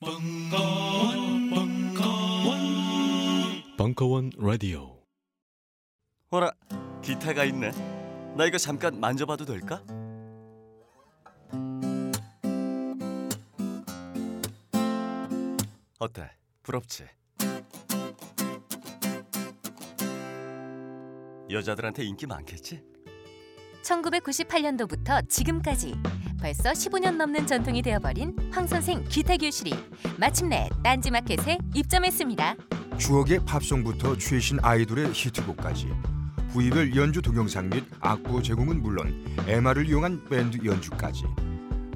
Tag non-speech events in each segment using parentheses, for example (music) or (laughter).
벙커원, 벙커원, 벙커원 라디오. 어라 기타가 있네 나 이거 잠깐 만져봐도 될까? 어때 부럽지? 여자들한테 인기 많겠지? 1998년도부터 지금까지 벌써 15년 넘는 전통이 되어버린 황선생 기타 교실이 마침내 딴지마켓에 입점했습니다. 추억의 팝송부터 최신 아이돌의 히트곡까지 부위별 연주 동영상 및 악보 제공은 물론 MR을 이용한 밴드 연주까지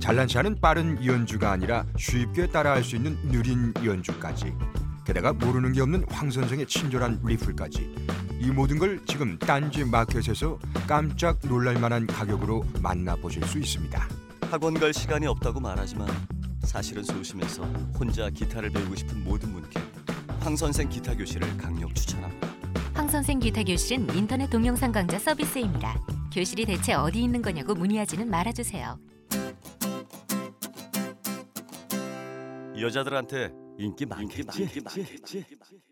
잘난치 않은 빠른 연주가 아니라 쉽게 따라할 수 있는 느린 연주까지 게다가 모르는 게 없는 황 선생의 친절한 리플까지 이 모든 걸 지금 딴지 마켓에서 깜짝 놀랄 만한 가격으로 만나보실 수 있습니다. 학원 갈 시간이 없다고 말하지만 사실은 소심해서 혼자 기타를 배우고 싶은 모든 분께 황 선생 기타 교실을 강력 추천합니다. 황 선생 기타 교실은 인터넷 동영상 강좌 서비스입니다. 교실이 대체 어디 있는 거냐고 문의하지는 말아주세요. 여자들한테 인기 많겠지? 오늘도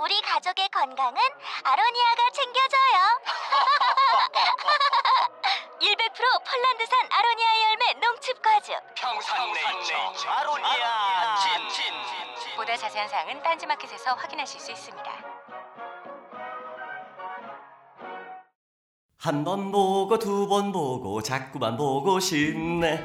우리 가족의 건강은 아로니아가 챙겨줘요. (laughs) 100% 폴란드산 아로니아 열매 농축 과즙. 평산네이처 아로니아 친 보다 자세한 사항은 딴지마켓에서 확인하실 수 있습니다. 한 번 보고 두 번 보고 자꾸만 보고 싶네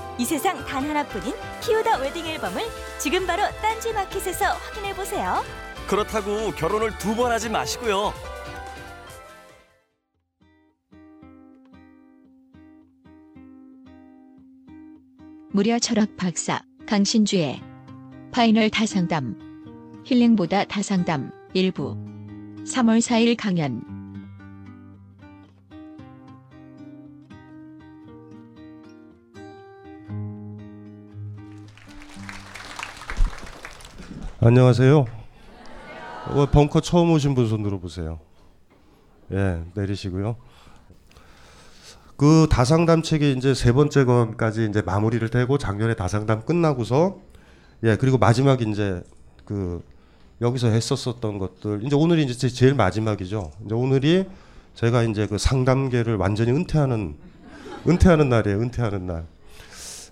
이 세상 단 하나뿐인 피우다 웨딩 앨범을 지금 바로 딴지 마켓에서 확인해 보세요. 그렇다고 결혼을 두 번 하지 마시고요 무려 철학 박사 강신주의 파이널 다상담 힐링보다 다상담 1부 3월 4일 강연 안녕하세요. 어, 벙커 처음 오신 분 손 들어 보세요. 예, 내리시고요. 그 다상담 책이 이제 세 번째 건까지 이제 마무리를 되고 작년에 다상담 끝나고서 예 그리고 마지막 이제 그 여기서 했었었던 것들 이제 오늘이 이제 제- 제일 마지막이죠. 이제 오늘이 제가 이제 그 상담계를 완전히 은퇴하는 은퇴하는 날이에요. 은퇴하는 날.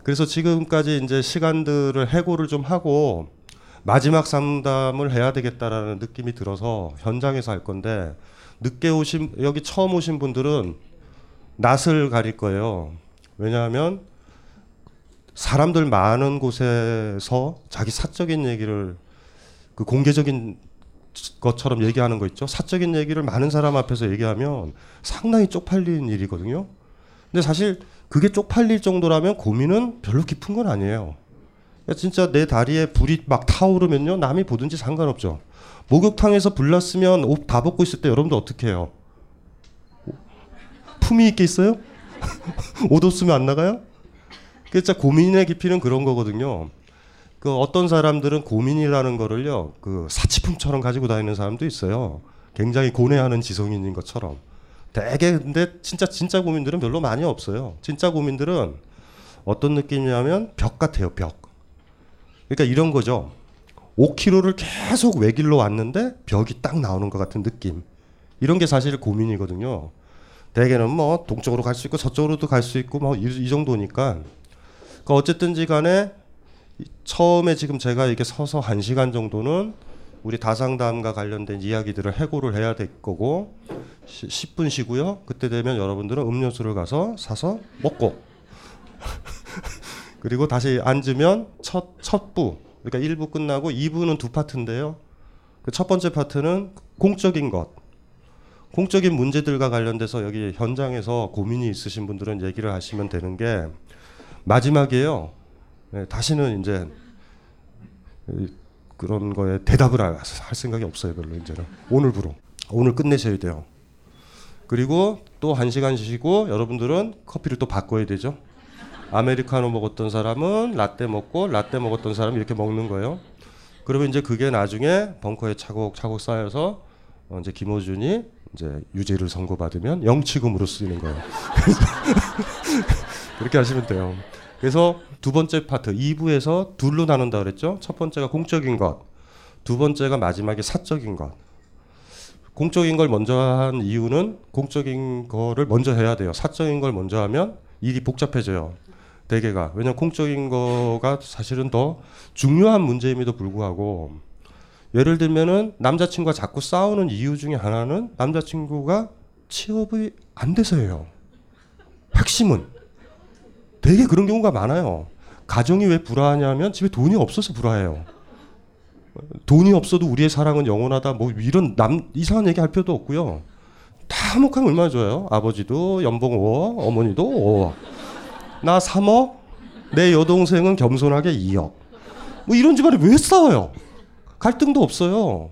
그래서 지금까지 이제 시간들을 해고를 좀 하고 마지막 상담을 해야 되겠다라는 느낌이 들어서 현장에서 할 건데 늦게 오신 여기 처음 오신 분들은 낯을 가릴 거예요. 왜냐하면 사람들 많은 곳에서 자기 사적인 얘기를 그 공개적인 것처럼 얘기하는 거 있죠. 사적인 얘기를 많은 사람 앞에서 얘기하면 상당히 쪽팔리는 일이거든요. 근데 사실 그게 쪽팔릴 정도라면 고민은 별로 깊은 건 아니에요. 진짜 내 다리에 불이 막 타오르면요 남이 보든지 상관없죠. 목욕탕에서 불 났으면 옷 다 벗고 있을 때 여러분들 어떻게 해요? 품위 있게 있어요? (laughs) 옷 없으면 안 나가요? 그 진짜 고민의 깊이는 그런 거거든요. 그 어떤 사람들은 고민이라는 거를요 그 사치품처럼 가지고 다니는 사람도 있어요. 굉장히 고뇌하는 지성인인 것처럼. 되게 근데 진짜 진짜 고민들은 별로 많이 없어요. 진짜 고민들은 어떤 느낌이냐면 벽 같아요 벽. 그러니까 이런 거죠. 5km를 계속 외길로 왔는데 벽이 딱 나오는 것 같은 느낌. 이런 게 사실 고민이거든요. 대개는 뭐 동쪽으로 갈 수 있고 서쪽으로도 갈 수 있고 뭐이 정도니까. 그러니까 어쨌든지 간에 처음에 지금 제가 이렇게 서서 한 시간 정도는 우리 다상담과 관련된 이야기들을 해고를 해야 될 거고 10분 쉬고요. 그때 되면 여러분들은 음료수를 가서 사서 먹고 (laughs) 그리고 다시 앉으면 첫 첫 부 그러니까 1부 끝나고 2부는 두 파트인데요. 그 첫 번째 파트는 공적인 것. 공적인 문제들과 관련돼서 여기 현장에서 고민이 있으신 분들은 얘기를 하시면 되는 게 마지막이에요. 네, 다시는 이제 그런 거에 대답을 할 생각이 없어요, 별로 이제는. 오늘부로. 오늘 끝내셔야 돼요. 그리고 또 한 시간 쉬고 여러분들은 커피를 또 바꿔야 되죠. 아메리카노 먹었던 사람은 라떼 먹고 라떼 먹었던 사람이 이렇게 먹는 거예요. 그러면 이제 그게 나중에 벙커에 차곡차곡 쌓여서 어 이제 김호준이 이제 유죄를 선고받으면 영치금으로 쓰이는 거예요. (laughs) 그렇게 하시면 돼요. 그래서 두 번째 파트 2부에서 둘로 나눈다 그랬죠. 첫 번째가 공적인 것, 두 번째가 마지막에 사적인 것. 공적인 걸 먼저 한 이유는 공적인 거를 먼저 해야 돼요. 사적인 걸 먼저 하면 일이 복잡해져요. 대개가 왜냐면 공적인 거가 사실은 더 중요한 문제임에도 불구하고 예를 들면은 남자친구가 자꾸 싸우는 이유 중에 하나는 남자친구가 취업이 안 돼서예요. 핵심은 되게 그런 경우가 많아요. 가정이 왜 불화하냐면 집에 돈이 없어서 불화해요. 돈이 없어도 우리의 사랑은 영원하다. 뭐 이런 남 이상한 얘기 할 필요도 없고요. 다 화목하면 얼마나 좋아요. 아버지도 연봉 5억, 어머니도 5억. 나 3억, 내 여동생은 겸손하게 2억. 뭐 이런 집안에 왜 싸워요? 갈등도 없어요.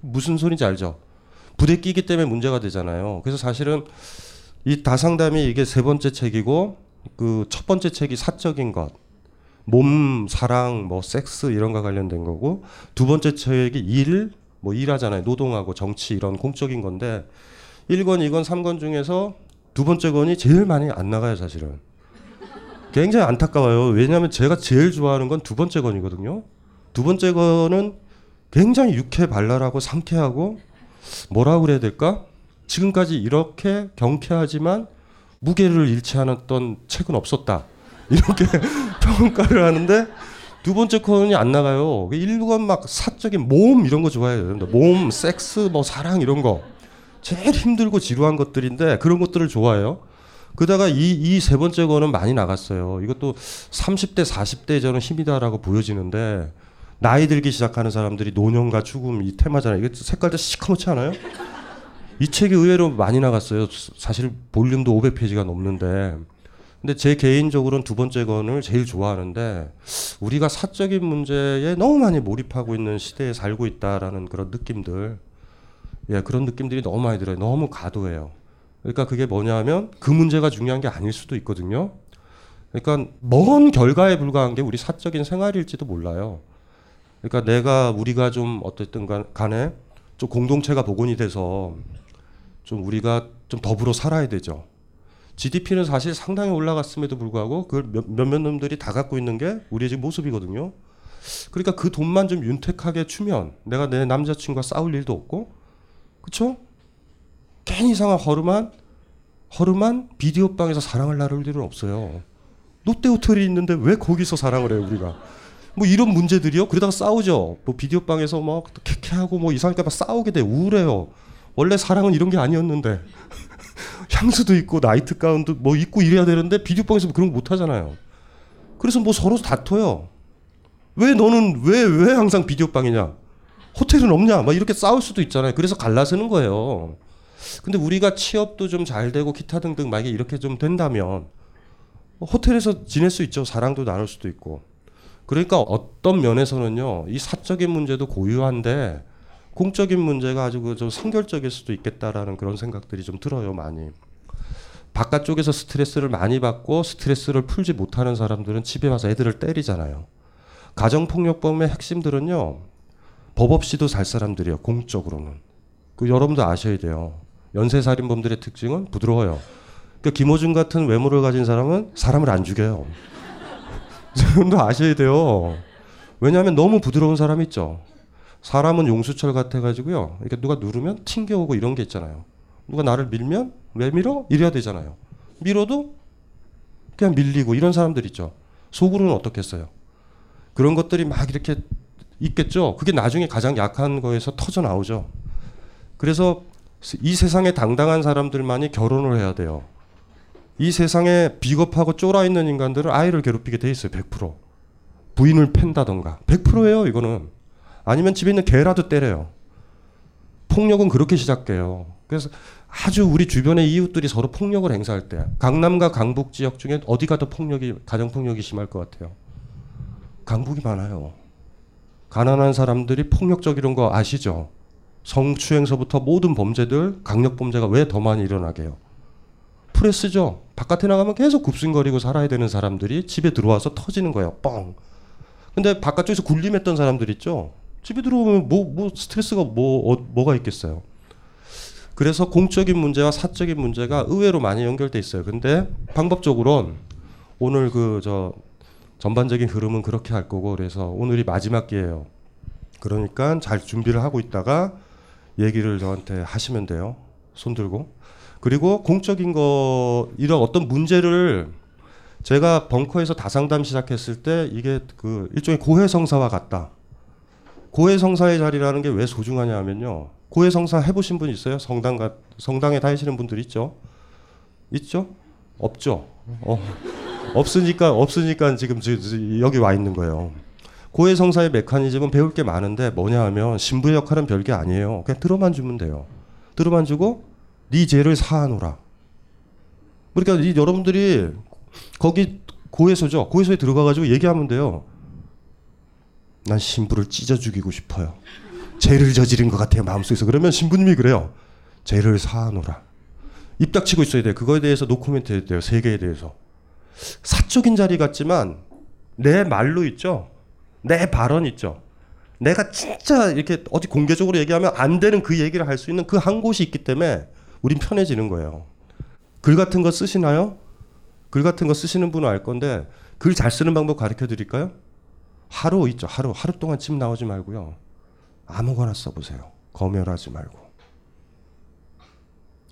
무슨 소리인지 알죠? 부대 끼기 때문에 문제가 되잖아요. 그래서 사실은 이 다상담이 이게 세 번째 책이고 그 첫 번째 책이 사적인 것, 몸, 사랑, 뭐 섹스 이런 거 관련된 거고 두 번째 책이 일, 뭐 일하잖아요. 노동하고 정치 이런 공적인 건데 1권, 2권, 3권 중에서 두 번째 권이 제일 많이 안 나가요, 사실은. 굉장히 안타까워요. 왜냐하면 제가 제일 좋아하는 건 두 번째 건이거든요. 두 번째 건은 굉장히 유쾌 발랄하고 상쾌하고 뭐라 그래야 될까? 지금까지 이렇게 경쾌하지만 무게를 잃지 않았던 책은 없었다. 이렇게 (laughs) 평가를 하는데 두 번째 건이 안 나가요. 일부건 막 사적인 몸 이런 거 좋아해요. 몸, 섹스, 뭐 사랑 이런 거 제일 힘들고 지루한 것들인데 그런 것들을 좋아해요. 그다가 이 이 세 번째 거는 많이 나갔어요. 이것도 30대 40대 저는 힘이다라고 보여지는데 나이 들기 시작하는 사람들이 노년과 죽음 이 테마잖아요. 이게 색깔도 시커멓지 않아요? 이 책이 의외로 많이 나갔어요. 사실 볼륨도 500페이지가 넘는데. 근데 제 개인적으로는 두 번째 건을 제일 좋아하는데 우리가 사적인 문제에 너무 많이 몰입하고 있는 시대에 살고 있다라는 그런 느낌들. 예, 그런 느낌들이 너무 많이 들어요. 너무 가도해요. 그러니까 그게 뭐냐면 그 문제가 중요한 게 아닐 수도 있거든요. 그러니까 먼 결과에 불과한 게 우리 사적인 생활일지도 몰라요. 그러니까 내가 우리가 좀 어쨌든 간에 좀 공동체가 복원이 돼서 좀 우리가 좀 더불어 살아야 되죠. GDP는 사실 상당히 올라갔음에도 불구하고 그걸 몇 몇 놈들이 다 갖고 있는 게 우리의 지금 모습이거든요. 그러니까 그 돈만 좀 윤택하게 추면 내가 내 남자친구와 싸울 일도 없고, 그렇죠? 괜히 이상한 허름한 허름한 비디오 방에서 사랑을 나눌 일은 없어요. 롯데 호텔이 있는데 왜 거기서 사랑을 해요 우리가? 뭐 이런 문제들이요. 그러다가 싸우죠. 뭐 비디오 방에서 막 캐캐하고 뭐 이상하게 막 싸우게 돼 우울해요. 원래 사랑은 이런 게 아니었는데 (laughs) 향수도 있고 나이트 가운도 뭐 입고 이래야 되는데 비디오 방에서 그런 거 못 하잖아요. 그래서 뭐 서로 다퉈요. 왜 너는 왜 왜 항상 비디오 방이냐? 호텔은 없냐? 막 이렇게 싸울 수도 있잖아요. 그래서 갈라서는 거예요. 근데 우리가 취업도 좀 잘 되고 기타 등등 만약에 이렇게 좀 된다면 호텔에서 지낼 수 있죠. 사랑도 나눌 수도 있고. 그러니까 어떤 면에서는요. 이 사적인 문제도 고유한데 공적인 문제가 아주 그좀 성결적일 수도 있겠다라는 그런 생각들이 좀 들어요. 많이. 바깥쪽에서 스트레스를 많이 받고 스트레스를 풀지 못하는 사람들은 집에 와서 애들을 때리잖아요. 가정폭력범의 핵심들은요. 법 없이도 살 사람들이에요. 공적으로는. 그 여러분도 아셔야 돼요. 연쇄 살인범들의 특징은 부드러워요. 그러니까 김호준 같은 외모를 가진 사람은 사람을 안 죽여요. (laughs) 여러분도 아셔야 돼요. 왜냐하면 너무 부드러운 사람 있죠. 사람은 용수철 같아가지고요. 이렇게 누가 누르면 튕겨오고 이런 게 있잖아요. 누가 나를 밀면 왜 밀어? 이래야 되잖아요. 밀어도 그냥 밀리고 이런 사람들 있죠. 속으로는 어떻겠어요? 그런 것들이 막 이렇게 있겠죠. 그게 나중에 가장 약한 거에서 터져 나오죠. 그래서 이 세상에 당당한 사람들만이 결혼을 해야 돼요. 이 세상에 비겁하고 쫄아 있는 인간들은 아이를 괴롭히게 돼 있어요. 100%. 부인을 팬다던가. 100%예요, 이거는. 아니면 집에 있는 개라도 때려요. 폭력은 그렇게 시작돼요. 그래서 아주 우리 주변의 이웃들이 서로 폭력을 행사할 때 강남과 강북 지역 중에 어디가 더 폭력이 가정 폭력이 심할 것 같아요. 강북이 많아요. 가난한 사람들이 폭력적 이런 거 아시죠? 성추행서부터 모든 범죄들 강력 범죄가 왜 더 많이 일어나게요? 프레스죠. 바깥에 나가면 계속 굽신거리고 살아야 되는 사람들이 집에 들어와서 터지는 거예요. 뻥. 근데 바깥쪽에서 굴림했던 사람들 있죠. 집에 들어오면 뭐, 뭐 스트레스가 뭐, 어, 뭐가 있겠어요. 그래서 공적인 문제와 사적인 문제가 의외로 많이 연결돼 있어요. 근데 방법적으로는 오늘 그 저 전반적인 흐름은 그렇게 할 거고 그래서 오늘이 마지막 기회예요. 그러니까 잘 준비를 하고 있다가 얘기를 저한테 하시면 돼요. 손 들고. 그리고 공적인 거 이런 어떤 문제를 제가 벙커에서 다상담 시작했을 때 이게 그 일종의 고해성사와 같다. 고해성사의 자리라는 게 왜 소중하냐 하면요. 고해성사 해보신 분 있어요? 성당 가, 성당에 다니시는 분들 있죠? 있죠? 없죠? 어. 없으니까 없으니까 지금 여기 와 있는 거예요. 고해성사의 메커니즘은 배울 게 많은데 뭐냐 하면 신부의 역할은 별게 아니에요. 그냥 들어만 주면 돼요. 들어만 주고 네 죄를 사하노라. 그러니까 이 여러분들이 거기 고해소죠. 고해소에 들어가가지고 얘기하면 돼요. 난 신부를 찢어 죽이고 싶어요. 죄를 저지른 것 같아요 마음속에서. 그러면 신부님이 그래요. 죄를 사하노라. 입 닥치고 있어야 돼요. 그거에 대해서 노코멘트 해야 돼요. 세계에 대해서. 사적인 자리 같지만 내 말로 있죠. 내 발언 있죠. 내가 진짜 이렇게 어디 공개적으로 얘기하면 안 되는 그 얘기를 할 수 있는 그 한 곳이 있기 때문에 우린 편해지는 거예요. 글 같은 거 쓰시나요? 글 같은 거 쓰시는 분은 알 건데 글 잘 쓰는 방법 가르쳐 드릴까요? 하루 있죠. 하루. 하루 동안 집 나오지 말고요. 아무거나 써 보세요. 검열하지 말고.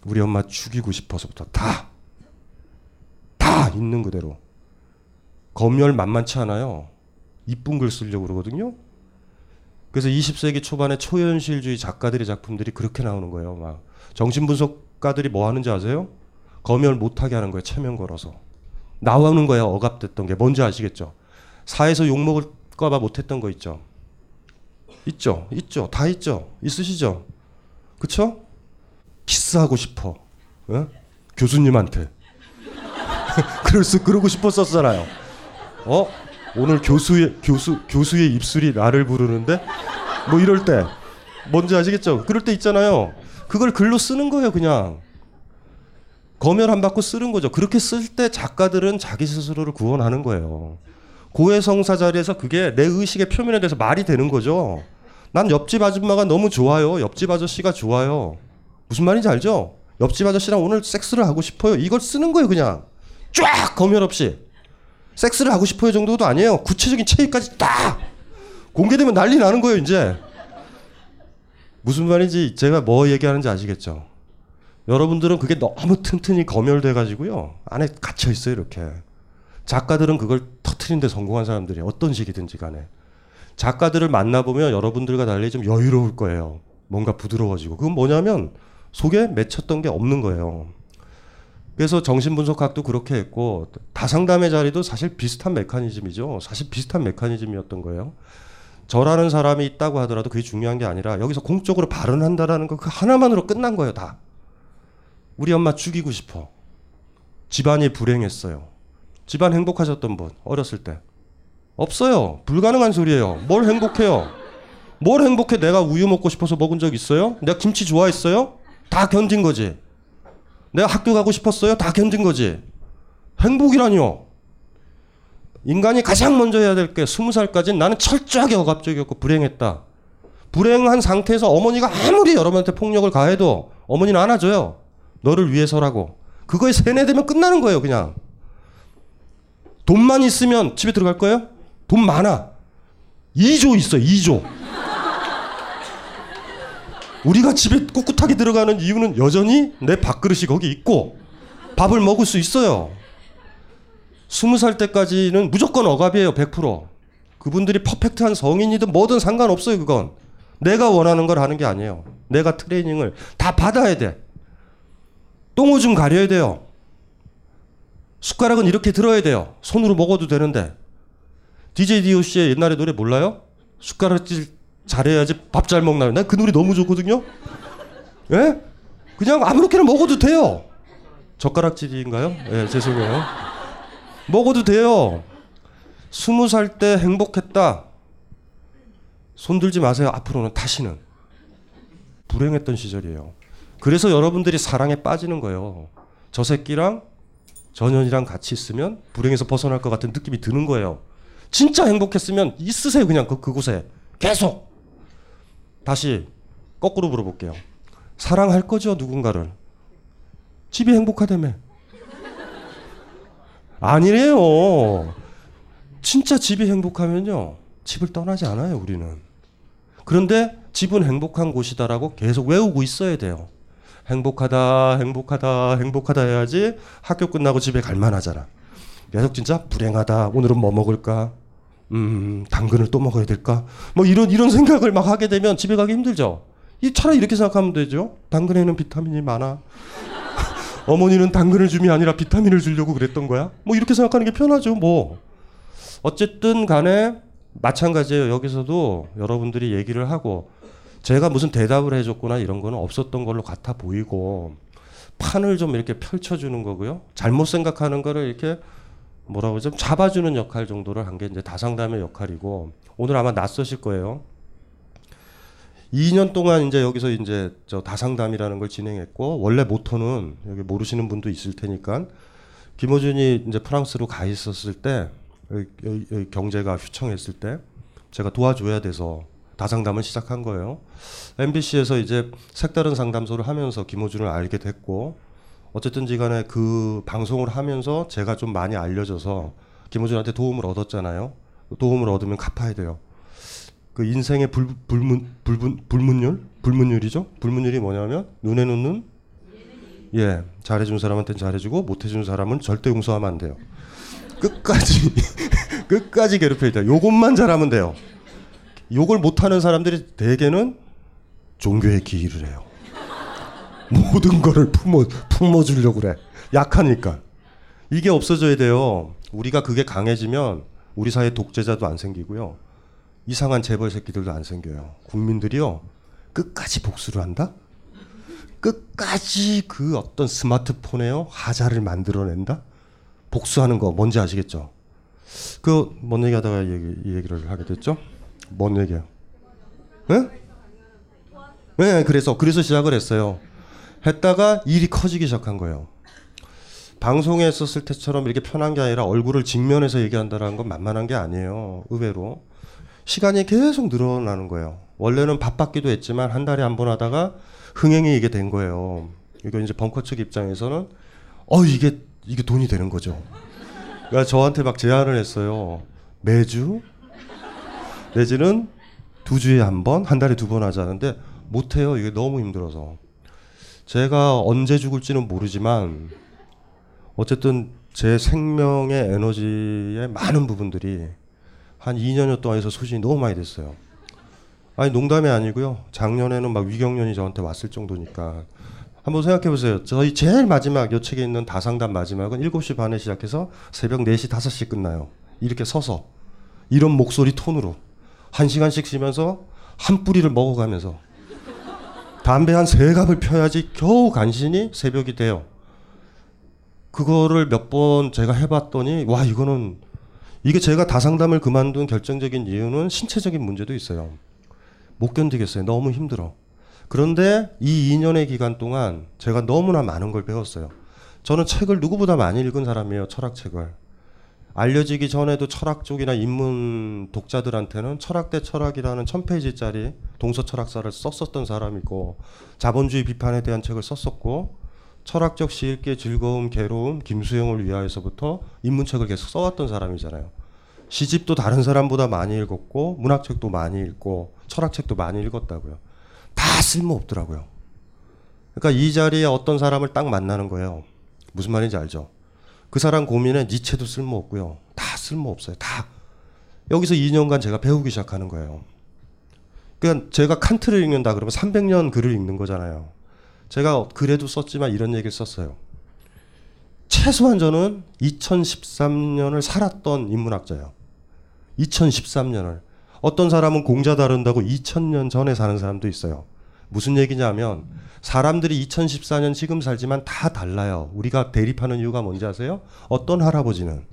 우리 엄마 죽이고 싶어서부터 다. 다 있는 그대로. 검열 만만치 않아요. 이쁜 글 쓰려고 그러거든요. 그래서 20세기 초반에 초현실주의 작가들의 작품들이 그렇게 나오는 거예요. 막 정신분석가들이 뭐 하는지 아세요? 검열 못하게 하는 거예요. 체면 걸어서. 나오는 거예요. 억압됐던 게 뭔지 아시겠죠? 사에서 욕 먹을까봐 못했던 거 있죠. 있죠, 있죠, 다 있죠. 있으시죠? 그쵸? 키스하고 싶어. 어? 교수님한테. (laughs) 그래서 그러고 싶었었잖아요. 어? 오늘 교수의 교수 교수의 입술이 나를 부르는데 뭐 이럴 때 뭔지 아시겠죠? 그럴 때 있잖아요. 그걸 글로 쓰는 거예요, 그냥. 검열 안 받고 쓰는 거죠. 그렇게 쓸 때 작가들은 자기 스스로를 구원하는 거예요. 고해성사 자리에서 그게 내 의식의 표면에 대해서 말이 되는 거죠. 난 옆집 아줌마가 너무 좋아요. 옆집 아저씨가 좋아요. 무슨 말인지 알죠? 옆집 아저씨랑 오늘 섹스를 하고 싶어요. 이걸 쓰는 거예요, 그냥. 쫙 검열 없이. 섹스를 하고 싶어요 정도도 아니에요. 구체적인 체의까지 딱 공개되면 난리 나는 거예요, 이제. 무슨 말인지 제가 뭐 얘기하는지 아시겠죠? 여러분들은 그게 너무 튼튼히 검열돼 가지고요. 안에 갇혀 있어요, 이렇게. 작가들은 그걸 터트리는데 성공한 사람들이 어떤 식이든지 간에. 작가들을 만나보면 여러분들과 달리 좀 여유로울 거예요. 뭔가 부드러워지고. 그건 뭐냐면 속에 맺혔던 게 없는 거예요. 그래서 정신분석학도 그렇게 했고 다상담의 자리도 사실 비슷한 메커니즘이죠. 사실 비슷한 메커니즘이었던 거예요. 저라는 사람이 있다고 하더라도 그게 중요한 게 아니라 여기서 공적으로 발언한다라는 거 그 하나만으로 끝난 거예요, 다. 우리 엄마 죽이고 싶어. 집안이 불행했어요. 집안 행복하셨던 분 어렸을 때 없어요. 불가능한 소리예요. 뭘 행복해요? 뭘 행복해? 내가 우유 먹고 싶어서 먹은 적 있어요? 내가 김치 좋아했어요? 다 견딘 거지. 내가 학교 가고 싶었어요? 다 견딘 거지. 행복이라니요. 인간이 가장 먼저 해야 될 게 스무 살까지는 나는 철저하게 억압적이었고 불행했다. 불행한 상태에서 어머니가 아무리 여러분한테 폭력을 가해도 어머니는 안아줘요. 너를 위해서라고. 그거에 세뇌되면 끝나는 거예요, 그냥. 돈만 있으면 집에 들어갈 거예요? 돈 많아. 2조 있어 2조. 우리가 집에 꿋꿋하게 들어가는 이유는 여전히 내 밥그릇이 거기 있고 밥을 먹을 수 있어요. 스무 살 때까지는 무조건 억압이에요, 100%. 그분들이 퍼펙트한 성인이든 뭐든 상관없어요, 그건. 내가 원하는 걸 하는 게 아니에요. 내가 트레이닝을 다 받아야 돼. 똥오줌 가려야 돼요. 숟가락은 이렇게 들어야 돼요. 손으로 먹어도 되는데. DJ DOC의 옛날에 노래 몰라요? 숟가락질 잘해야지 밥 잘 먹나요? 난그 노래 너무 좋거든요. 예? 그냥 아무렇게나 먹어도 돼요. 젓가락질인가요? 예, 죄송해요. 먹어도 돼요. 스무 살 때 행복했다. 손 들지 마세요. 앞으로는 다시는. 불행했던 시절이에요. 그래서 여러분들이 사랑에 빠지는 거예요. 저 새끼랑 전현이랑 같이 있으면 불행에서 벗어날 것 같은 느낌이 드는 거예요. 진짜 행복했으면 있으세요. 그냥 그, 그곳에. 계속. 다시 거꾸로 물어볼게요. 사랑할 거죠. 누군가를. 집이 행복하다며. 아니래요. 진짜 집이 행복하면요. 집을 떠나지 않아요, 우리는. 그런데 집은 행복한 곳이다라고 계속 외우고 있어야 돼요. 행복하다, 행복하다, 행복하다 해야지 학교 끝나고 집에 갈 만 하잖아. 계속 진짜 불행하다. 오늘은 뭐 먹을까? 음, 당근을 또 먹어야 될까? 뭐 이런 이런 생각을 막 하게 되면 집에 가기 힘들죠. 이 차라리 이렇게 생각하면 되죠. 당근에는 비타민이 많아. (laughs) 어머니는 당근을 줌이 아니라 비타민을 주려고 그랬던 거야? 뭐 이렇게 생각하는 게 편하죠, 뭐. 어쨌든 간에 마찬가지예요. 여기서도 여러분들이 얘기를 하고 제가 무슨 대답을 해줬거나 이런 거는 없었던 걸로 같아 보이고 판을 좀 이렇게 펼쳐주는 거고요. 잘못 생각하는 거를 이렇게 뭐라고 좀 잡아주는 역할 정도를 한 게 이제 다상담의 역할이고 오늘 아마 낯서실 거예요. 2년 동안 이제 여기서 이제 저 다상담이라는 걸 진행했고 원래 모토는 여기 모르시는 분도 있을 테니까 김호준이 이제 프랑스로 가 있었을 때 경제가 휘청했을 때 제가 도와줘야 돼서 다상담을 시작한 거예요. MBC에서 이제 색다른 상담소를 하면서 김호준을 알게 됐고 어쨌든지 간에 그 방송을 하면서 제가 좀 많이 알려져서 김호준한테 도움을 얻었잖아요. 도움을 얻으면 갚아야 돼요. 그 인생의 불, 불문, 불분, 불문율? 불문율이죠? 불문율이 뭐냐면 눈에는 눈, 예, 잘해준 사람한테는 잘해주고 못해준 사람은 절대 용서하면 안 돼요. 끝까지 (laughs) 끝까지 괴롭혀야 돼요. 요것만 잘하면 돼요. 요걸 못하는 사람들이 대개는 종교에 기일을 해요. 모든 거를 품어 품어 주려고 그래. 약하니까. 이게 없어져야 돼요. 우리가 그게 강해지면 우리 사회 독재자도 안 생기고요. 이상한 재벌 새끼들도 안 생겨요. 국민들이요. 끝까지 복수를 한다? 끝까지 그 어떤 스마트폰에요. 하자를 만들어낸다? 복수하는 거 뭔지 아시겠죠? 그 뭔 얘기 하다가 얘기, 이 얘기를 하게 됐죠? 뭔 얘기야? 네? 네, 그래서 그래서 시작을 했어요. 했다가 일이 커지기 시작한 거예요. 방송에 있었을 때처럼 이렇게 편한 게 아니라 얼굴을 직면해서 얘기한다는 건 만만한 게 아니에요. 의외로 시간이 계속 늘어나는 거예요. 원래는 바빴기도 했지만 한 달에 한 번 하다가 흥행이 이게 된 거예요. 이거 이제 벙커 측 입장에서는 어 이게 이게 돈이 되는 거죠. 그러니까 저한테 막 제안을 했어요. 매주 내지는 두 주에 한 번, 한 달에 두 번 하자는데 못 해요. 이게 너무 힘들어서. 제가 언제 죽을지는 모르지만 어쨌든 제 생명의 에너지의 많은 부분들이 한 2년여 동안에서 소진이 너무 많이 됐어요. 아니 농담이 아니고요. 작년에는 막 위경련이 저한테 왔을 정도니까 한번 생각해 보세요. 저희 제일 마지막 요 책에 있는 다상담 마지막은 7시 반에 시작해서 새벽 4시 5시 끝나요. 이렇게 서서 이런 목소리 톤으로 한 시간씩 쉬면서 한 뿌리를 먹어가면서 담배 한 세 갑을 펴야지 겨우 간신히 새벽이 돼요. 그거를 몇 번 제가 해봤더니 와 이거는 이게 제가 다상담을 그만둔 결정적인 이유는 신체적인 문제도 있어요. 못 견디겠어요. 너무 힘들어. 그런데 이 2년의 기간 동안 제가 너무나 많은 걸 배웠어요. 저는 책을 누구보다 많이 읽은 사람이에요. 철학책을. 알려지기 전에도 철학 쪽이나 인문 독자들한테는 철학 대 철학이라는 천 페이지짜리 동서 철학사를 썼었던 사람이고 자본주의 비판에 대한 책을 썼었고 철학적 시읽기의 즐거움, 괴로움, 김수영을 위하여서부터 인문책을 계속 써왔던 사람이잖아요. 시집도 다른 사람보다 많이 읽었고 문학책도 많이 읽고 철학책도 많이 읽었다고요. 다 쓸모 없더라고요. 그러니까 이 자리에 어떤 사람을 딱 만나는 거예요. 무슨 말인지 알죠? 그 사람 고민에 니체도 쓸모 없고요. 다 쓸모 없어요. 다 여기서 2년간 제가 배우기 시작하는 거예요. 그러니까 제가 칸트를 읽는다 그러면 300년 글을 읽는 거잖아요. 제가 글에도 썼지만 이런 얘기를 썼어요. 최소한 저는 2013년을 살았던 인문학자예요. 2013년을. 어떤 사람은 공자 다룬다고 2000년 전에 사는 사람도 있어요. 무슨 얘기냐면 사람들이 2014년 지금 살지만 다 달라요. 우리가 대립하는 이유가 뭔지 아세요? 어떤 할아버지는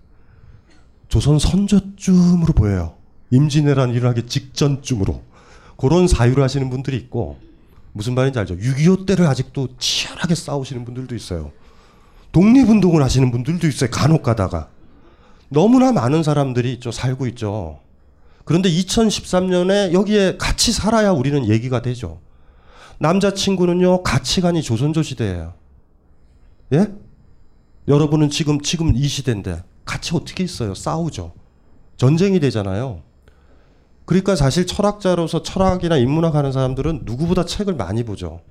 조선 선조쯤으로 보여요. 임진왜란 일어나기 직전쯤으로. 그런 사유를 하시는 분들이 있고 무슨 말인지 알죠? 6.25 때를 아직도 치열하게 싸우시는 분들도 있어요. 독립운동을 하시는 분들도 있어요. 간혹 가다가. 너무나 많은 사람들이 있죠. 살고 있죠. 그런데 2013년에 여기에 같이 살아야 우리는 얘기가 되죠. 남자친구는요, 가치관이 조선조 시대예요. 예? 여러분은 지금, 지금 이 시대인데 같이 어떻게 있어요? 싸우죠. 전쟁이 되잖아요. 그러니까 사실 철학자로서 철학이나 인문학 하는 사람들은 누구보다 책을 많이 보죠.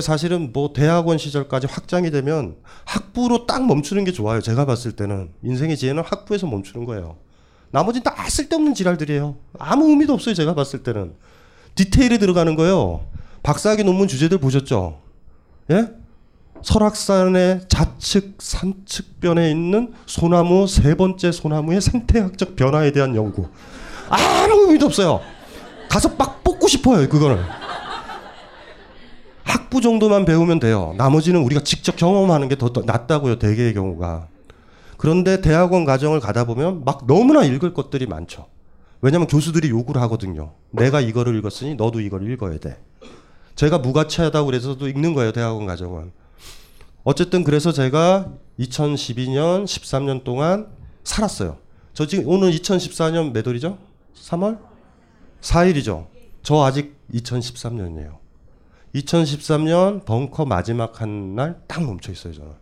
사실은 뭐 대학원 시절까지 확장이 되면 학부로 딱 멈추는 게 좋아요. 제가 봤을 때는 인생의 지혜는 학부에서 멈추는 거예요. 나머지는 다 쓸데없는 지랄들이에요. 아무 의미도 없어요. 제가 봤을 때는 디테일에 들어가는 거예요. 박사학위 논문 주제들 보셨죠? 예? 설악산의 좌측 산측변에 있는 소나무 세 번째 소나무의 생태학적 변화에 대한 연구. 아무 의미도 없어요. 가서 막 뽑고 싶어요. 그거는. 학부 정도만 배우면 돼요. 나머지는 우리가 직접 경험하는 게 더 낫다고요. 대개의 경우가. 그런데 대학원 과정을 가다 보면 막 너무나 읽을 것들이 많죠. 왜냐면 교수들이 요구를 하거든요. 내가 이거를 읽었으니 너도 이걸 읽어야 돼. 제가 무가치하다고 그래서도 읽는 거예요. 대학원 과정은. 어쨌든 그래서 제가 2012년, 13년 동안 살았어요. 저 지금 오늘 2014년 몇 월이죠? 3월? 4일이죠. 저 아직 2013년이에요. 2013년 벙커 마지막 한 날 딱 멈춰 있어요, 저는.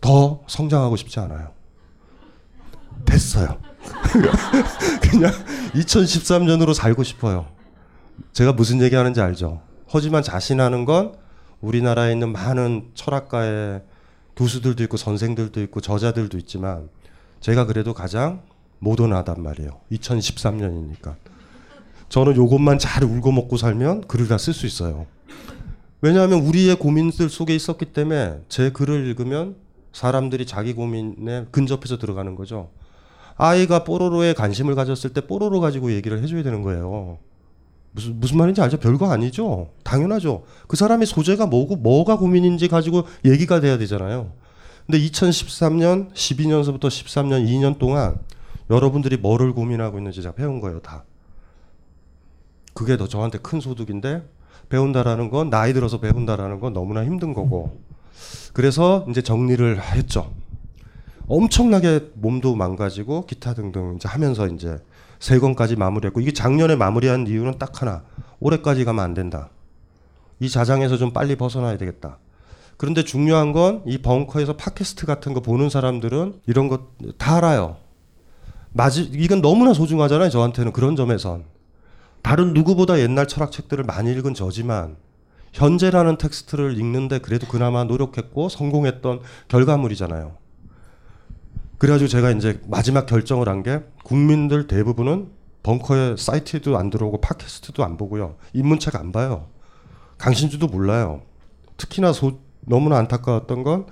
더 성장하고 싶지 않아요. 됐어요. (laughs) 그냥 2013년으로 살고 싶어요. 제가 무슨 얘기 하는지 알죠? 하지만 자신하는 건 우리나라에 있는 많은 철학가의 교수들도 있고 선생들도 있고 저자들도 있지만 제가 그래도 가장 모던하단 말이에요. 2013년이니까. 저는 요것만 잘 울고 먹고 살면 글을 다 쓸 수 있어요. 왜냐하면 우리의 고민들 속에 있었기 때문에 제 글을 읽으면 사람들이 자기 고민에 근접해서 들어가는 거죠. 아이가 뽀로로에 관심을 가졌을 때 뽀로로 가지고 얘기를 해줘야 되는 거예요. 무슨 무슨 말인지 알죠? 별거 아니죠. 당연하죠. 그 사람의 소재가 뭐고 뭐가 고민인지 가지고 얘기가 돼야 되잖아요. 근데 2013년, 12년서부터 13년, 2년 동안 여러분들이 뭐를 고민하고 있는지 제가 배운 거예요, 다. 그게 더 저한테 큰 소득인데 배운다라는 건 나이 들어서 배운다라는 건 너무나 힘든 거고. 그래서 이제 정리를 했죠. 엄청나게 몸도 망가지고 기타 등등 이제 하면서 이제 세 권까지 마무리했고 이게 작년에 마무리한 이유는 딱 하나. 올해까지 가면 안 된다. 이 자장에서 좀 빨리 벗어나야 되겠다. 그런데 중요한 건 이 벙커에서 팟캐스트 같은 거 보는 사람들은 이런 거 다 알아요. 맞이 이건 너무나 소중하잖아요. 저한테는 그런 점에선 다른 누구보다 옛날 철학책들을 많이 읽은 저지만 현재라는 텍스트를 읽는데 그래도 그나마 노력했고 성공했던 결과물이잖아요. 그래가지고 제가 이제 마지막 결정을 한 게 국민들 대부분은 벙커에 사이트에도 안 들어오고 팟캐스트도 안 보고요. 인문책 안 봐요. 강신주도 몰라요. 특히나 소, 너무나 안타까웠던 건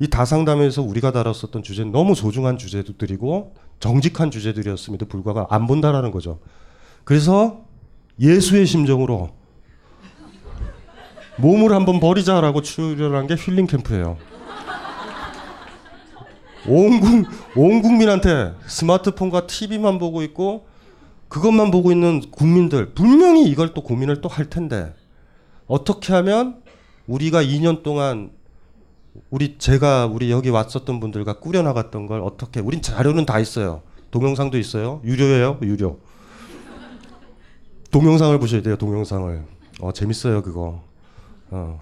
이 다상담에서 우리가 다뤘었던 주제는 너무 소중한 주제들이고 정직한 주제들이었음에도 불구하고 안 본다라는 거죠. 그래서 예수의 심정으로 몸을 한번 버리자라고 출연한 게 힐링 캠프예요. 온, 국, 온 국민한테 스마트폰과 TV만 보고 있고 그것만 보고 있는 국민들 분명히 이걸 또 고민을 또 할 텐데 어떻게 하면 우리가 2년 동안 우리 제가 우리 여기 왔었던 분들과 꾸려 나갔던 걸 어떻게 우린 자료는 다 있어요. 동영상도 있어요. 유료예요. 유료. 동영상을 보셔야 돼요. 동영상을. 어 재밌어요 그거. 어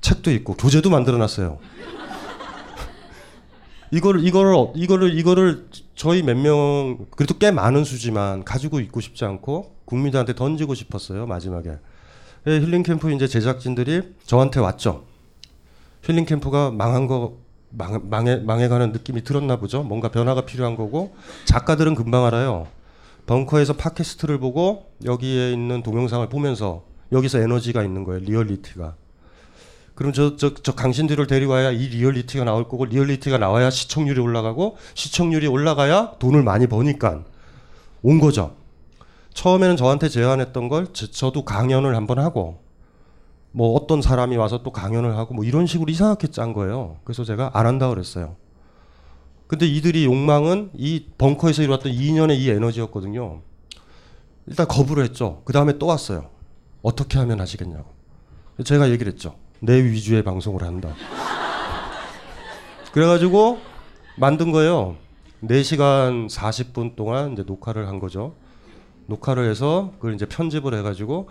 책도 있고 교재도 만들어 놨어요. 이거를 이거를 어- 이거를 이거를 저희 몇 명 그래도 꽤 많은 수지만 가지고 있고 싶지 않고 국민들한테 던지고 싶었어요 마지막에. 예, 힐링 캠프 이제 제작진들이 저한테 왔죠. 힐링 캠프가 망한 거 망, 망해 망해가는 느낌이 들었나 보죠. 뭔가 변화가 필요한 거고 작가들은 금방 알아요. 벙커에서 팟캐스트를 보고 여기에 있는 동영상을 보면서 여기서 에너지가 있는 거예요 리얼리티가 그럼 저, 저, 저 당신들을 데리고 와야 이 리얼리티가 나올 거고 리얼리티가 나와야 시청률이 올라가고 시청률이 올라가야 돈을 많이 버니까 온 거죠. 처음에는 저한테 제안했던 걸 저, 저도 강연을 한번 하고 뭐 어떤 사람이 와서 또 강연을 하고 뭐 이런 식으로 이상하게 짠 거예요. 그래서 제가 안 한다 그랬어요. 근데 이들이 욕망은 이 벙커에서 이루었던 2년의 이 에너지였거든요. 일단 거부를 했죠. 그 다음에 또 왔어요. 어떻게 하면 하시겠냐고. 제가 얘기를 했죠. 내 위주의 방송을 한다. 그래가지고 만든 거예요. 4시간 40분 동안 이제 녹화를 한 거죠. 녹화를 해서 그걸 이제 편집을 해가지고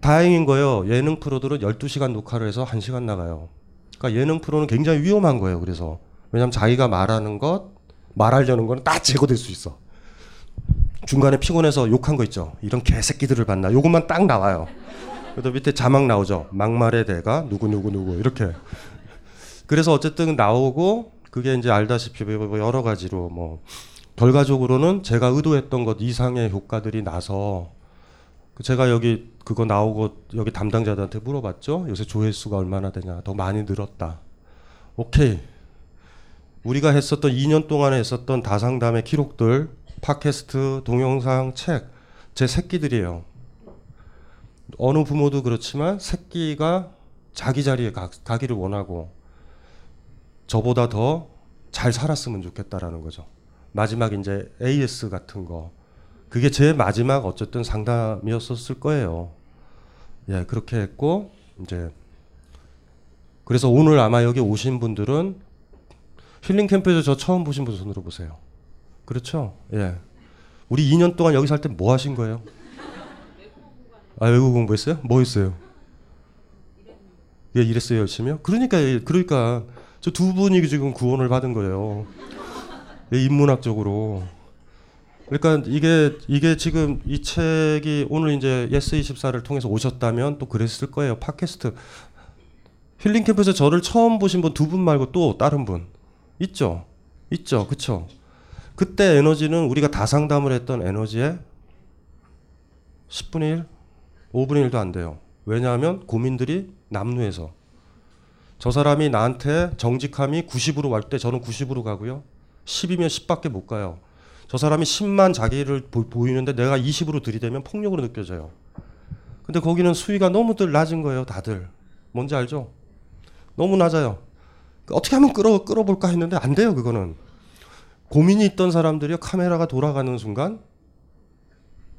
다행인 거예요. 예능 프로들은 12시간 녹화를 해서 1시간 나가요. 그러니까 예능 프로는 굉장히 위험한 거예요. 그래서 왜냐하면 자기가 말하는 것, 말하려는 거는 다 제거될 수 있어. 중간에 피곤해서 욕한 거 있죠. 이런 개새끼들을 봤나. 요것만 딱 나와요. 그래도 밑에 자막 나오죠. 막말의 대가 누구 누구 누구 이렇게. 그래서 어쨌든 나오고 그게 이제 알다시피 뭐 여러 가지로 뭐 결과적으로는 제가 의도했던 것 이상의 효과들이 나서 그 제가 여기 그거 나오고 여기 담당자들한테 물어봤죠. 요새 조회수가 얼마나 되냐. 더 많이 늘었다. 오케이. 우리가 했었던 2년 동안에 했었던 다상담의 기록들, 팟캐스트, 동영상, 책, 제 새끼들이에요. 어느 부모도 그렇지만 새끼가 자기 자리에 가, 가기를 원하고 저보다 더 잘 살았으면 좋겠다라는 거죠. 마지막 이제 AS 같은 거 그게 제 마지막 어쨌든 상담이었었을 거예요. 예, 그렇게 했고 이제 그래서 오늘 아마 여기 오신 분들은 힐링 캠프에서 저 처음 보신 분 손으로 보세요. 그렇죠? 예. 우리 2년 동안 여기 살 때 뭐 하신 거예요? 아 외국 공부했어요? 뭐 했어요? 예, 일했어요 열심히요. 그러니까 그러니까 저 두 분이 지금 구원을 받은 거예요. 예, 인문학적으로. 그러니까 이게 이게 지금 이 책이 오늘 이제 예스 24를 통해서 오셨다면 또 그랬을 거예요. 팟캐스트 힐링 캠프에서 저를 처음 보신 분 두 분 말고 또 다른 분 있죠. 있죠. 그쵸 그때 에너지는 우리가 다 상담을 했던 에너지의 10분의 1, 5분의 1도 안 돼요. 왜냐하면 고민들이 남루해서 저 사람이 나한테 정직함이 90으로 갈 때 저는 90으로 가고요. 10이면 10밖에 못 가요. 저 사람이 10만 자기를 보, 보이는데 내가 20으로 들이대면 폭력으로 느껴져요. 근데 거기는 수위가 너무들 낮은 거예요, 다들. 뭔지 알죠? 너무 낮아요. 어떻게 하면 끌어 끌어볼까 했는데 안 돼요, 그거는. 고민이 있던 사람들이 카메라가 돌아가는 순간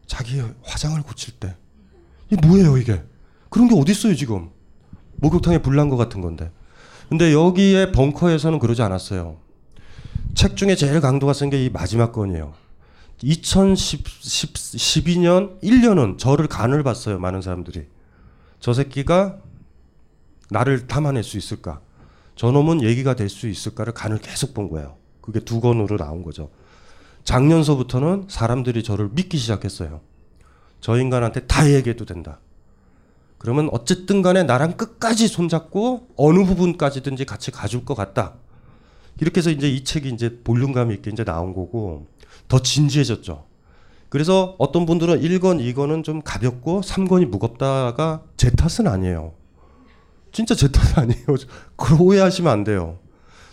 자기 화장을 고칠 때 이게 뭐예요, 이게? 그런 게 어디 있어요, 지금? 목욕탕에 불난 것 같은 건데. 근데 여기에 벙커에서는 그러지 않았어요. 책 중에 제일 강도가 센 게 이 마지막 건이에요. 2012년 1년은 저를 간을 봤어요. 많은 사람들이. 저 새끼가 나를 담아낼 수 있을까? 저놈은 얘기가 될 수 있을까를 간을 계속 본 거예요. 그게 두 건으로 나온 거죠. 작년서부터는 사람들이 저를 믿기 시작했어요. 저 인간한테 다 얘기해도 된다. 그러면 어쨌든 간에 나랑 끝까지 손잡고 어느 부분까지든지 같이 가줄 것 같다. 이렇게 해서 이제 이 책이 이제 볼륨감 있게 이제 나온 거고 더 진지해졌죠. 그래서 어떤 분들은 1권, 2권은 좀 가볍고 3권이 무겁다가 제 탓은 아니에요. 진짜 제 탓은 아니에요. (laughs) 그걸 오해하시면 안 돼요.